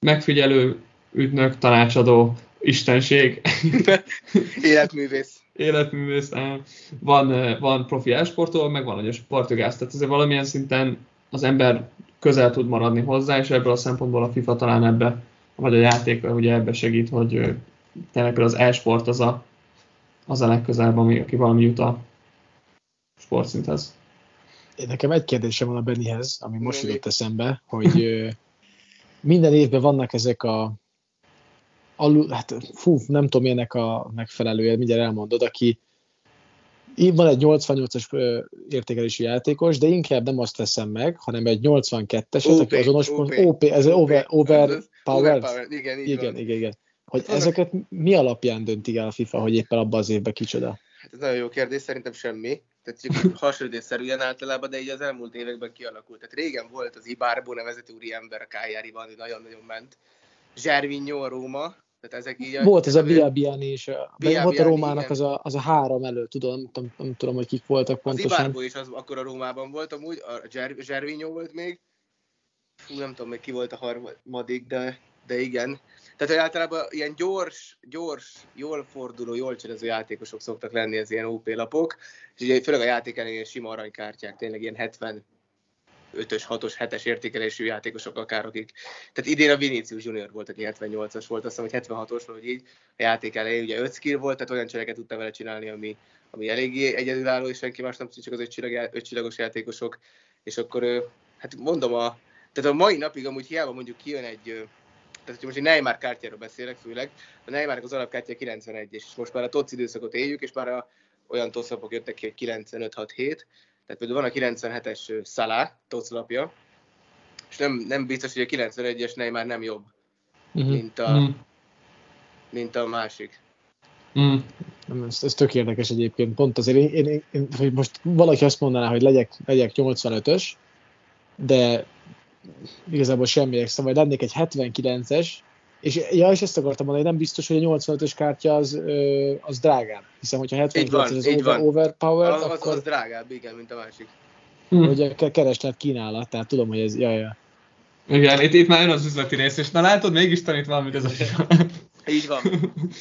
megfigyelő, ügynök, tanácsadó, istenség. Életművész. Életművész. Van, van profi elsportoló, meg van egy sportjogász. Tehát azért valamilyen szinten az ember közel tud maradni hozzá, és ebből a szempontból a FIFA talán ebbe, vagy a játék ugye ebbe segít, hogy tényleg az e-sport az a, az a legközelebb, ami, aki valami jut a sportszinthez. Nekem egy kérdésem van a Bennyhez, ami most jutott eszembe, hogy minden évben vannak ezek a alul, hát fú, nem tudom milyenek a megfelelője, mindjárt elmondod, aki van egy 88-as értékelési játékos, de inkább nem azt veszem meg, hanem egy 82-eset, aki azonos OP, OP, ez over, over. Power, igen, igen, igen, igen. Hogy hát ezeket mi alapján dönti el a FIFA, hogy éppen abban az évben kicsoda? Hát ez nagyon jó kérdés, szerintem semmi. Tehát csak hasonlítésszerűen általában, de így az elmúlt években kialakult. Tehát régen volt az Ibarbo nevezetű úri ember a Kájáriban, nagyon-nagyon ment. Zservinho a Róma, tehát ezek így volt ez a Biabiani is, Biabiani, volt a Rómának az a, az a három elő, tudom, nem, nem tudom, hogy kik voltak pontosan. Az Ibarbo is az, akkor a Rómában volt amúgy, a Zservinho volt még, Fú, nem tudom, még ki volt a harmadik, de, de igen. Tehát hogy általában ilyen gyors, gyors, jól forduló, jól cselező játékosok szoktak lenni az ilyen OP lapok, és ugye főleg a játék elején sima aranykártyák, tényleg ilyen 70 5-ös, 6-os, 7-es értékelésű játékosok akár, akik... Tehát idén a Vinicius Junior volt, aki 78-as volt, azt hiszem, hogy 76-os, vagy így a játék elején ugye 5 skill volt, tehát olyan cseleket tudta vele csinálni, ami, ami eléggé egyedülálló, és senki más nem tudja, csak az 5 csillag, csillagos játékosok. És akkor, hát mondom, a, tehát a mai napig amúgy hiába mondjuk kijön egy, tehát most egy Neymar kártyáról beszélek főleg, a Neymarnak az alapkártya 91 és most már a TOC időszakot éljük, és már a, olyan toszapok jöttek ki, hogy 95-6-7, tehát például van a 97-es Szalá toclapja, és nem, nem biztos, hogy a 91-es Neymar nem jobb, uh-huh. mint, a, uh-huh. mint a másik. Mm. Ez, ez tök érdekes egyébként. Pont azért én, én, én, hogy most valaki azt mondaná, hogy legyek, legyek 85-ös, de igazából semmi extra, vagy lennék egy 79-es, és, ja, és ezt akartam mondani, nem biztos, hogy a 85-ös kártya az, az drágább. Hiszen, hogyha 79 az over, overpower, az, akkor... Az drágább, igen, mint a másik. Hm. Hogy kereslet kínálat, tehát tudom, hogy ez, ja, ja. Igen, itt, itt már jön az üzleti rész, és na látod, mégis tanít valamit ez a Így van.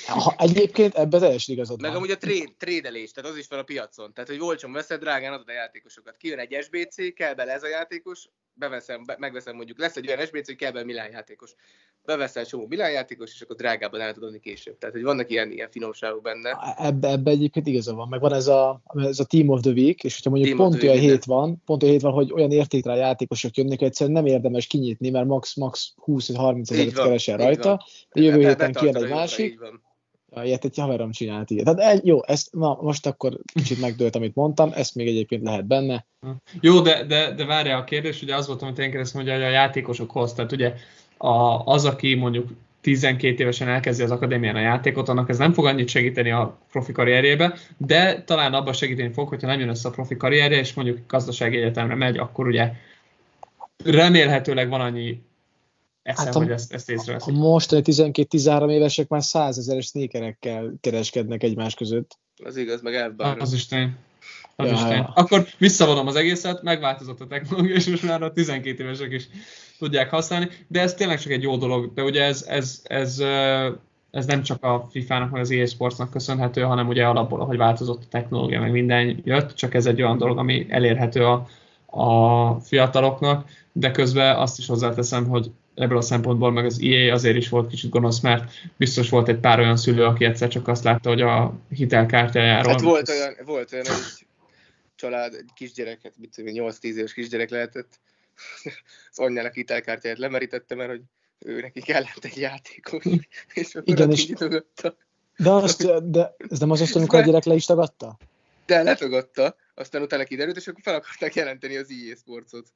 Ha, egyébként ebben teljesen igazad Meg van. amúgy a trade, trédelés, tehát az is van a piacon. Tehát, hogy olcsón veszed, drágán adod a játékosokat. Kijön egy SBC, kell bele ez a játékos, beveszem, be, megveszem mondjuk, lesz egy olyan SBC, hogy kell belőle Milán játékos. Beveszel csomó Milán játékos, és akkor drágában el tudod később. Tehát, hogy vannak ilyen, ilyen finomságok benne. Ebbe, ebbe egyébként igaza van. Meg van ez a, ez a Team of the Week, és hogyha mondjuk team pont olyan hét van, pont olyan hét van, hogy olyan értékre játékosok jönnek, hogy egyszerűen nem érdemes kinyitni, mert max, max 20-30 ezeret keresel rajta. Jövő héten kijön egy másik. Ilyet egy haverom csinált így. Tehát jó, ezt, na, most akkor kicsit megdőlt, amit mondtam, ezt még egyébként lehet benne. Jó, de, de, de várja a kérdés, ugye az volt, amit én kérdeztem, hogy a játékosokhoz, tehát ugye a, az, aki mondjuk 12 évesen elkezdi az akadémián a játékot, annak ez nem fog annyit segíteni a profi karrierjébe, de talán abban segíteni fog, hogyha nem jön össze a profi karrierje, és mondjuk gazdasági egyetemre megy, akkor ugye remélhetőleg van annyi eszem, hát a, hogy ezt, ezt észreveszik. A mostani 12-13 évesek már 100 ezeres snékerekkel kereskednek egymás között. Az igaz, meg elbár. Az is tény. Az ja, is tény. Akkor visszavonom az egészet, megváltozott a technológia, és most már a 12 évesek is tudják használni, de ez tényleg csak egy jó dolog, de ugye ez, ez, ez, ez nem csak a FIFA-nak, vagy az EA Sportsnak köszönhető, hanem ugye alapból, hogy változott a technológia, meg minden jött, csak ez egy olyan dolog, ami elérhető a, a fiataloknak, de közben azt is hozzáteszem, hogy ebből a szempontból meg az EA azért is volt kicsit gonosz, mert biztos volt egy pár olyan szülő, aki egyszer csak azt látta, hogy a hitelkártyájáról... Hát volt olyan, volt olyan egy család, egy kisgyerek, mit tudom, 8-10 éves kisgyerek lehetett, az anyjának hitelkártyáját lemerítette, mert hogy ő neki kellett egy játékos, és akkor Igen, és... De, azt, de ez nem az azt, amikor a gyerek le is tagadta? De letagadta, aztán utána kiderült, és akkor fel akarták jelenteni az EA Sportsot,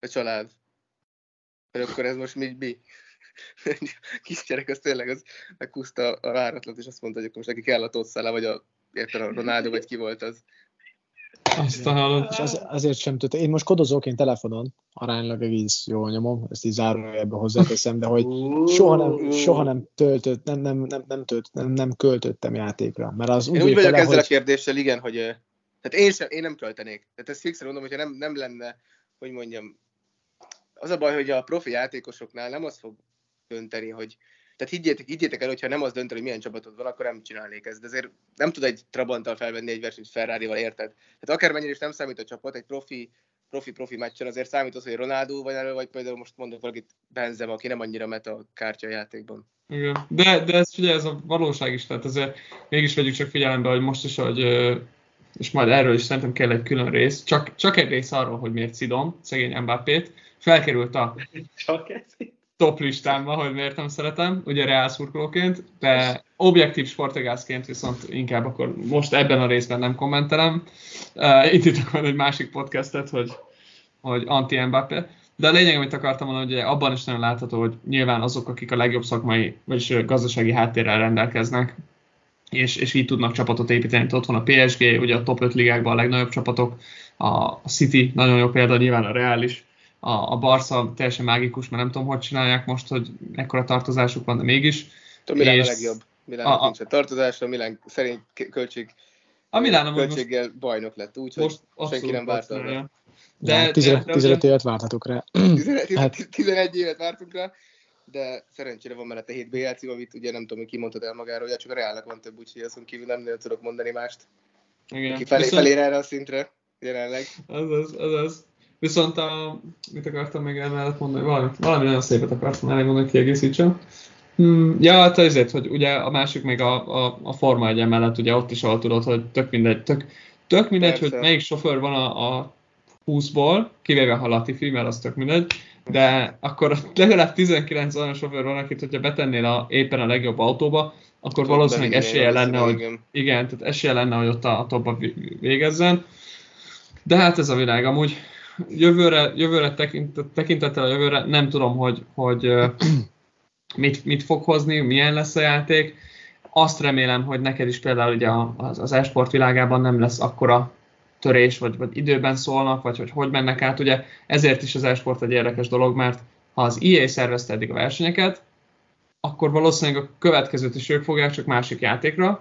a család. Hogy akkor ez most mi? mi? Kisgyerek az tényleg az meghúzta a váratlat, és azt mondta, hogy akkor most neki kell a Tosszala, vagy a, érted, a Ronaldo, vagy ki volt az. Azt a hallod. És az, azért sem tudtam. Én most kodozok én telefonon, aránylag egész jól nyomom, ezt így zárójelbe hozzáteszem, de hogy soha nem, soha nem töltött, nem, nem, nem, nem, tölt, nem, nem költöttem játékra. Mert az úgy, Én úgy vagyok le, ezzel a hogy, kérdéssel, igen, hogy tehát én, sem, én nem költenék. Tehát ezt fixen mondom, hogyha nem, nem lenne, hogy mondjam, az a baj, hogy a profi játékosoknál nem az fog dönteni, hogy tehát higgyétek, higgyétek el, hogyha nem az dönteni, hogy milyen csapatod van, akkor nem csinálnék ezt. De azért nem tud egy Trabanttal felvenni egy versenyt Ferrari-val, érted? Tehát akármennyire is nem számít a csapat, egy profi, profi-profi meccsen azért számít az, hogy Ronaldo vagy elő, vagy például most mondok valakit Benzema, aki nem annyira meta a kártyajátékban. Igen. De, de ez ugye ez a valóság is, tehát azért mégis vegyük csak figyelembe, hogy most is, hogy és majd erről is szerintem kell egy külön rész, csak, csak egy rész arról, hogy miért szidom szegény Mbappét, felkerült a Csak top listámba, hogy miért nem szeretem, ugye Real szurkolóként, de objektív sportogászként viszont inkább akkor most ebben a részben nem kommentelem. Uh, indítok majd egy másik podcastet, hogy, hogy anti-Mbappé. De a lényeg, amit akartam mondani, hogy abban is nagyon látható, hogy nyilván azok, akik a legjobb szakmai, vagyis gazdasági háttérrel rendelkeznek, és, és így tudnak csapatot építeni. Ott van a PSG, ugye a top 5 ligákban a legnagyobb csapatok, a City nagyon jó példa, nyilván a Real is, a, a Barca teljesen mágikus, mert nem tudom, hogy csinálják most, hogy ekkora tartozásuk van, de mégis. A Milán És- a legjobb. Milán a- a- nincs a tartozásra, Milán szerint költség, A Milán amúgy most, költséggel bajnok lett, úgyhogy most senki nem várta. arra. de, de 15, de- 15 évet vártatok rá. 11, Hát- 11 évet vártunk rá, de szerencsére van mellette 7 BL cím, amit ugye nem tudom, hogy ki mondtad el magáról, ugye csak a Reálnak van több, úgyhogy azon kívül nem nagyon tudok mondani mást. Igen. Ki felé, Viszont- felér erre a szintre, jelenleg. Az az, az az. Viszont a, mit akartam még emellett mondani? Valami, valami nagyon szépet akartam elmondani, kiegészítsem. Hmm, ja, hát azért, hogy ugye a másik még a, a, a Forma 1 mellett, ugye ott is ahol tudod, hogy tök mindegy, tök, tök mindegy, Persze. hogy melyik sofőr van a, a 20-ból, kivéve ha Latifi, mert az tök mindegy, de akkor legalább 19 olyan sofőr van, akit, hogyha betennél a, éppen a legjobb autóba, akkor valószínűleg Bevinnél esélye lenne, hogy valószínűleg, igen, tehát esélye lenne, hogy ott a, a topba vé- végezzen. De hát ez a világ. Amúgy jövőre, jövőre tekint, tekintettel a jövőre nem tudom, hogy, hogy mit, mit fog hozni, milyen lesz a játék. Azt remélem, hogy neked is például ugye az, az e-sport világában nem lesz akkora törés, vagy, vagy időben szólnak, vagy hogy hogy mennek át. Ugye ezért is az e-sport egy érdekes dolog, mert ha az EA szervezte eddig a versenyeket, akkor valószínűleg a következőt is ők fogják, csak másik játékra,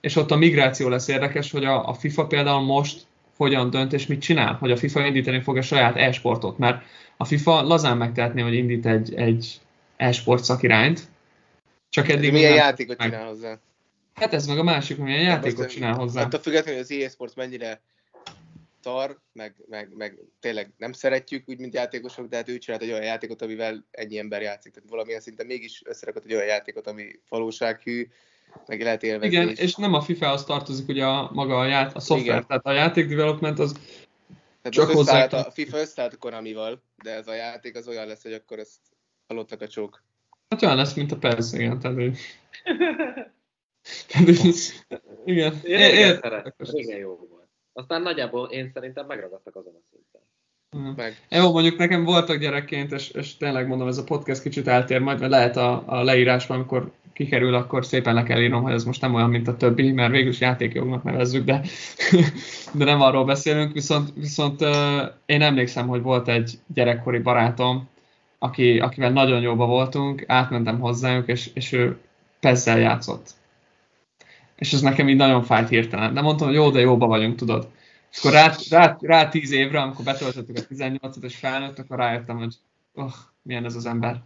és ott a migráció lesz érdekes, hogy a, a FIFA például most hogyan dönt és mit csinál, hogy a FIFA indítani fog a saját e-sportot, mert a FIFA lazán megtehetné, hogy indít egy, egy e-sport szakirányt, csak igen. eddig Milyen nem játékot meg. csinál hozzá? Hát ez meg a másik, milyen játékot Most, csinál hozzá. Attól függetlenül, hogy az EA Sports mennyire tar, meg, meg, meg tényleg nem szeretjük, úgy, mint játékosok, de hát ő csinált egy olyan játékot, amivel ennyi ember játszik. Tehát valamilyen szinten mégis összerakott egy olyan játékot, ami valósághű, meg lehet élvezni Igen, is. és nem a FIFA-hoz tartozik ugye a, maga a, ját, a szoftver, Igen. tehát a játék development az Tehát csak hozzá... a FIFA összeállt a Konamival, de ez a játék az olyan lesz, hogy akkor ezt halottak a csók. Hát olyan lesz, mint a PES, igen. Tehát, hogy... igen. Én É- régen é- szerettem, régen jó volt. Aztán nagyjából én szerintem megragadtak azon a szinten. Meg. Jó, mondjuk nekem voltak gyerekként, és, és tényleg mondom, ez a podcast kicsit eltér majd, mert lehet a, a leírásban, amikor kikerül, akkor szépen le kell írnom, hogy ez most nem olyan, mint a többi, mert végül is játékjognak nevezzük, de, de nem arról beszélünk, viszont, viszont én emlékszem, hogy volt egy gyerekkori barátom, aki, akivel nagyon jóba voltunk, átmentem hozzájuk, és, és ő pezzel játszott. És ez nekem így nagyon fájt hirtelen. De mondtam, hogy jó, de jóba vagyunk, tudod. És akkor rá, rá, rá tíz évre, amikor betöltöttük a 18-at és felnőtt, akkor rájöttem, hogy oh, milyen ez az ember.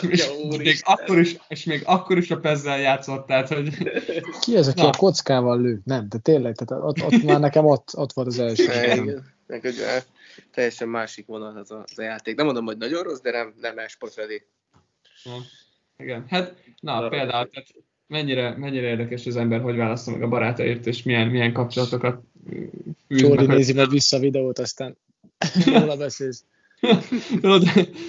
És, Ja, még akkor is, és még akkor is a pezzel játszott, tehát hogy Ki az, aki Na. a kockával lő? Nem, de tényleg, tehát ott, ott már nekem ott, ott volt az első. Ne, igen. Eh, teljesen másik vonal az a, az a játék. Nem mondom, hogy nagyon rossz, de nem, nem esport ready. igen. Hát, na Na, például, tehát mennyire, mennyire érdekes az ember, hogy válaszol meg a barátait, és milyen, milyen kapcsolatokat fűz Csóri meg, nézi meg vissza a videót, aztán róla beszélsz. Tudod,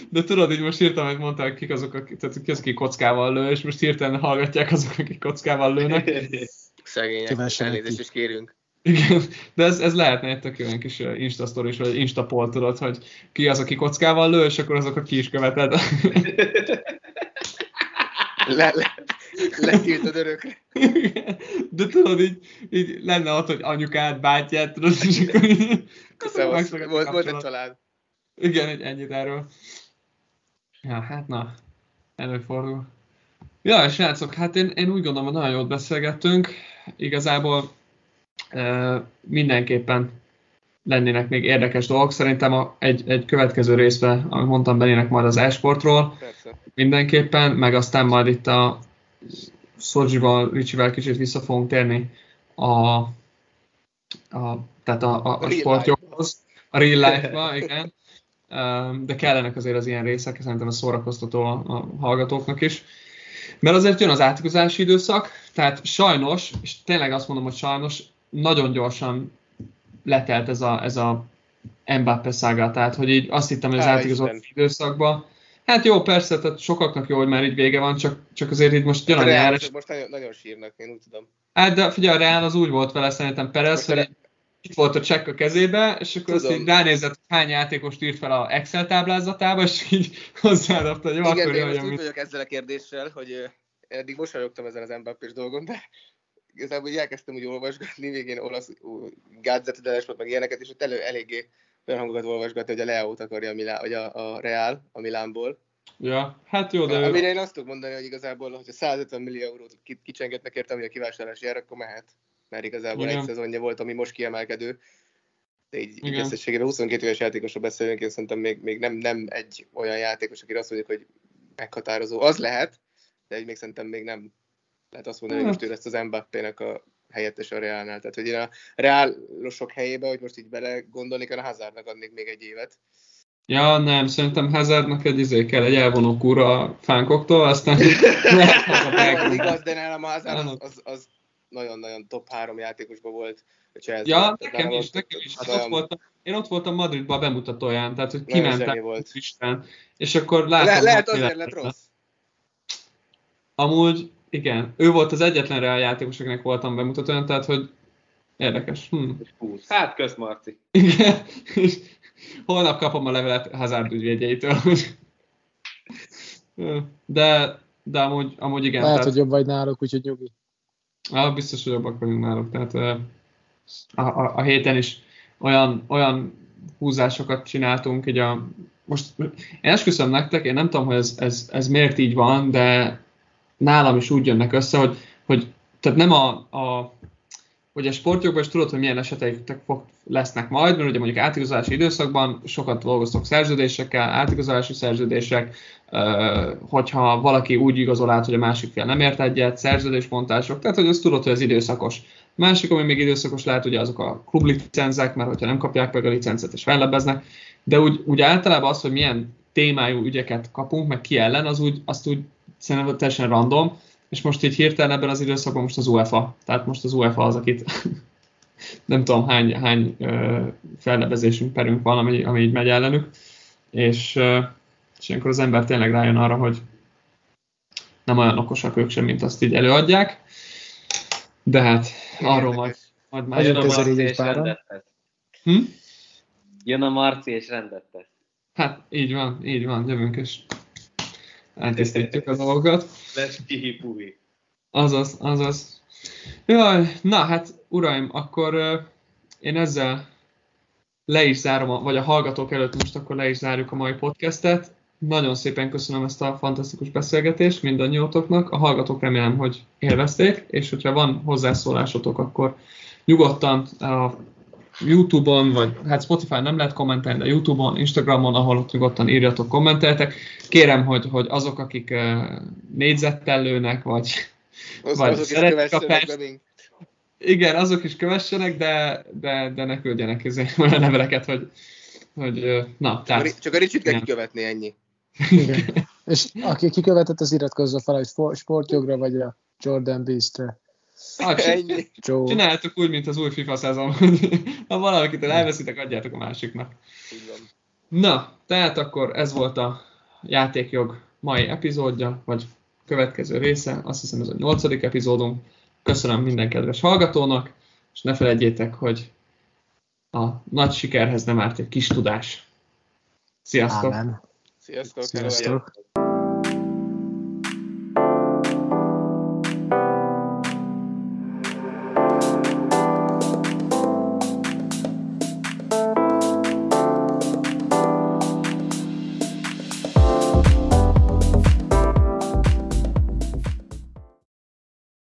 de, tudod, így most hirtelen, hogy mondták, kik azok, akik, tehát ki az, aki kockával lő, és most hirtelen hallgatják azok, akik kockával lőnek. Szegények, elnézést is kérünk. Igen, de ez, ez lehetne egy tök ilyen kis Insta stories, vagy Insta poll, tudod, hogy ki az, aki kockával lő, és akkor azokat ki is követed. Le, le, letiltod örökre. De tudod, így, így lenne ott, hogy anyukád, bátyát, tudod, és akkor így... A volt, volt egy család. Igen, egy ennyit erről. Ja, hát na, előfordul. Ja, srácok, hát én, én úgy gondolom, hogy nagyon jót beszélgettünk. Igazából e, mindenképpen lennének még érdekes dolgok. Szerintem a, egy, egy következő részben, amit mondtam Benének majd az e-sportról, Persze. mindenképpen, meg aztán majd itt a Szordzsival, Ricsivel kicsit vissza fogunk térni a, a, tehát a, a, a sportjoghoz, a real life-ba, igen. Um, De kellenek azért az ilyen részek, szerintem ez szórakoztató a, a hallgatóknak is. Mert azért jön az átigazási időszak, tehát sajnos, és tényleg azt mondom, hogy sajnos, nagyon gyorsan letelt ez a, ez a Mbappé szága, tehát hogy így azt hittem, hogy az Isten. időszakban, hát jó, persze, tehát sokaknak jó, hogy már így vége van, csak, csak azért így most jön a A nyár, most nagyon, nagyon sírnak, én úgy tudom. Hát de figyelj, a Real az úgy volt vele szerintem Perez, a hogy itt volt a csekk a kezébe, és akkor azt Tudom. így ránézett, hogy hány játékost írt fel a Excel táblázatába, és így hozzáadta, hogy jó, Igen, akkor én most úgy vagyok ezzel a kérdéssel, hogy eddig mosolyogtam ezen az Mbappés dolgon, de igazából így elkezdtem úgy olvasgatni, végén olasz gázzetedeles volt, meg ilyeneket, és ott elő eléggé olyan hangokat olvasgatni, hogy a Leót akarja a, Milá, vagy a, a Real, a Milánból. Ja, hát jó, de ő, Amire én azt tudok mondani, hogy igazából, hogyha 150 millió eurót ki- kicsengetnek érte, ami a kivásárlási ár, akkor mehet. Mert igazából Igen. egy szezonja volt, ami most kiemelkedő. De így, így Igen. összességében 22 éves játékosról beszélünk, én szerintem még, még nem, nem egy olyan játékos, akire azt mondjuk, hogy meghatározó. Az lehet, de így még szerintem még nem lehet azt mondani, hogy most ő lesz az Mbappé-nek a helyettes a Reálnál. Tehát, hogy én a Reálosok helyébe, hogy most így bele gondolni kell, a Hazardnak adnék még egy évet. ja, nem, szerintem Hazardnak egy izé kell, egy elvonó kúra a fánkoktól, aztán Az igaz, de nálam a Hazard az, az, az nagyon-nagyon top három játékosban volt. a Chelsea. Ja, nekem is, ott- nekem is. ott Hát ott olyan- voltam, én ott voltam Madridban a bemutatóján, tehát hogy kimentem volt. Isten, és akkor láttam, Le, lehet azért lett lett. rossz. Amúgy, igen, ő volt az egyetlen reál játékos, akinek voltam bemutatóján, tehát hogy érdekes. Hm. Hát kösz, Marci. Igen, és holnap kapom a levelet Hazard ügyvédjeitől. De, de amúgy, amúgy igen. Lehet, tehát, hogy jobb vagy náluk, úgyhogy nyugi. Ah, biztos, hogy jobbak vagyunk náluk. Tehát a, a, a héten is olyan, olyan húzásokat csináltunk, így a, most én esküszöm nektek, én nem tudom, hogy ez, ez, ez miért így van, de nálam is úgy jönnek össze, hogy, hogy tehát nem a, a hogy a sportjogban is tudod, hogy milyen eseteitek fog, lesznek majd, mert ugye mondjuk átigazolási időszakban sokat dolgoztok szerződésekkel, átigazolási szerződések, hogyha valaki úgy igazol át, hogy a másik fél nem ért egyet, szerződésmontások, tehát hogy azt tudod, hogy ez időszakos. Másik, ami még időszakos lehet, ugye azok a klublicenzek, mert hogyha nem kapják meg a licencet és fellebbeznek, de úgy, úgy általában az, hogy milyen témájú ügyeket kapunk, meg ki ellen, az úgy, azt úgy szerintem teljesen random, és most így hirtelen ebben az időszakban most az UEFA. Tehát most az UEFA az, akit nem tudom hány, hány fellebezésünk, perünk van, ami, ami így megy ellenük, és, és ilyenkor az ember tényleg rájön arra, hogy nem olyan okosak ők sem, mint azt így előadják, de hát arról majd, majd már Jön a Marci és rendet tesz. Hm? Jön a Marci és rendet tesz. Hát így van, így van, jövünk és eltisztítjuk a dolgokat. Lesz kihipuhi. Azaz, azaz. Jaj, na hát, uraim, akkor én ezzel le is zárom, a, vagy a hallgatók előtt most akkor le is zárjuk a mai podcastet. Nagyon szépen köszönöm ezt a fantasztikus beszélgetést mindannyiótoknak. A hallgatók remélem, hogy élvezték, és hogyha van hozzászólásotok, akkor nyugodtan a YouTube-on, vagy hát Spotify nem lehet kommentelni, de YouTube-on, Instagramon, ahol ott nyugodtan írjatok, kommenteltek. Kérem, hogy, hogy azok, akik uh, négyzettel lőnek, vagy Az, Vagy azok szeretik a igen, azok is kövessenek, de, de, de ne küldjenek olyan leveleket, hogy, hogy na, tehát, csak a Ricsit kell kikövetni, ennyi. Igen. És aki kikövetett, az iratkozzon fel, hogy sportjogra vagy a Jordan Beast-re. Ah, csin- Ennyi. Joe. csináljátok úgy, mint az új FIFA szezon, hogy ha valakitől elveszitek, adjátok a másiknak. Van. Na, tehát akkor ez volt a játékjog mai epizódja, vagy következő része, azt hiszem ez a nyolcadik epizódunk. Köszönöm minden kedves hallgatónak, és ne felejtjétek, hogy a nagy sikerhez nem árt egy kis tudás. Sziasztok! Amen. Sziasztok. hello. Sziasztok.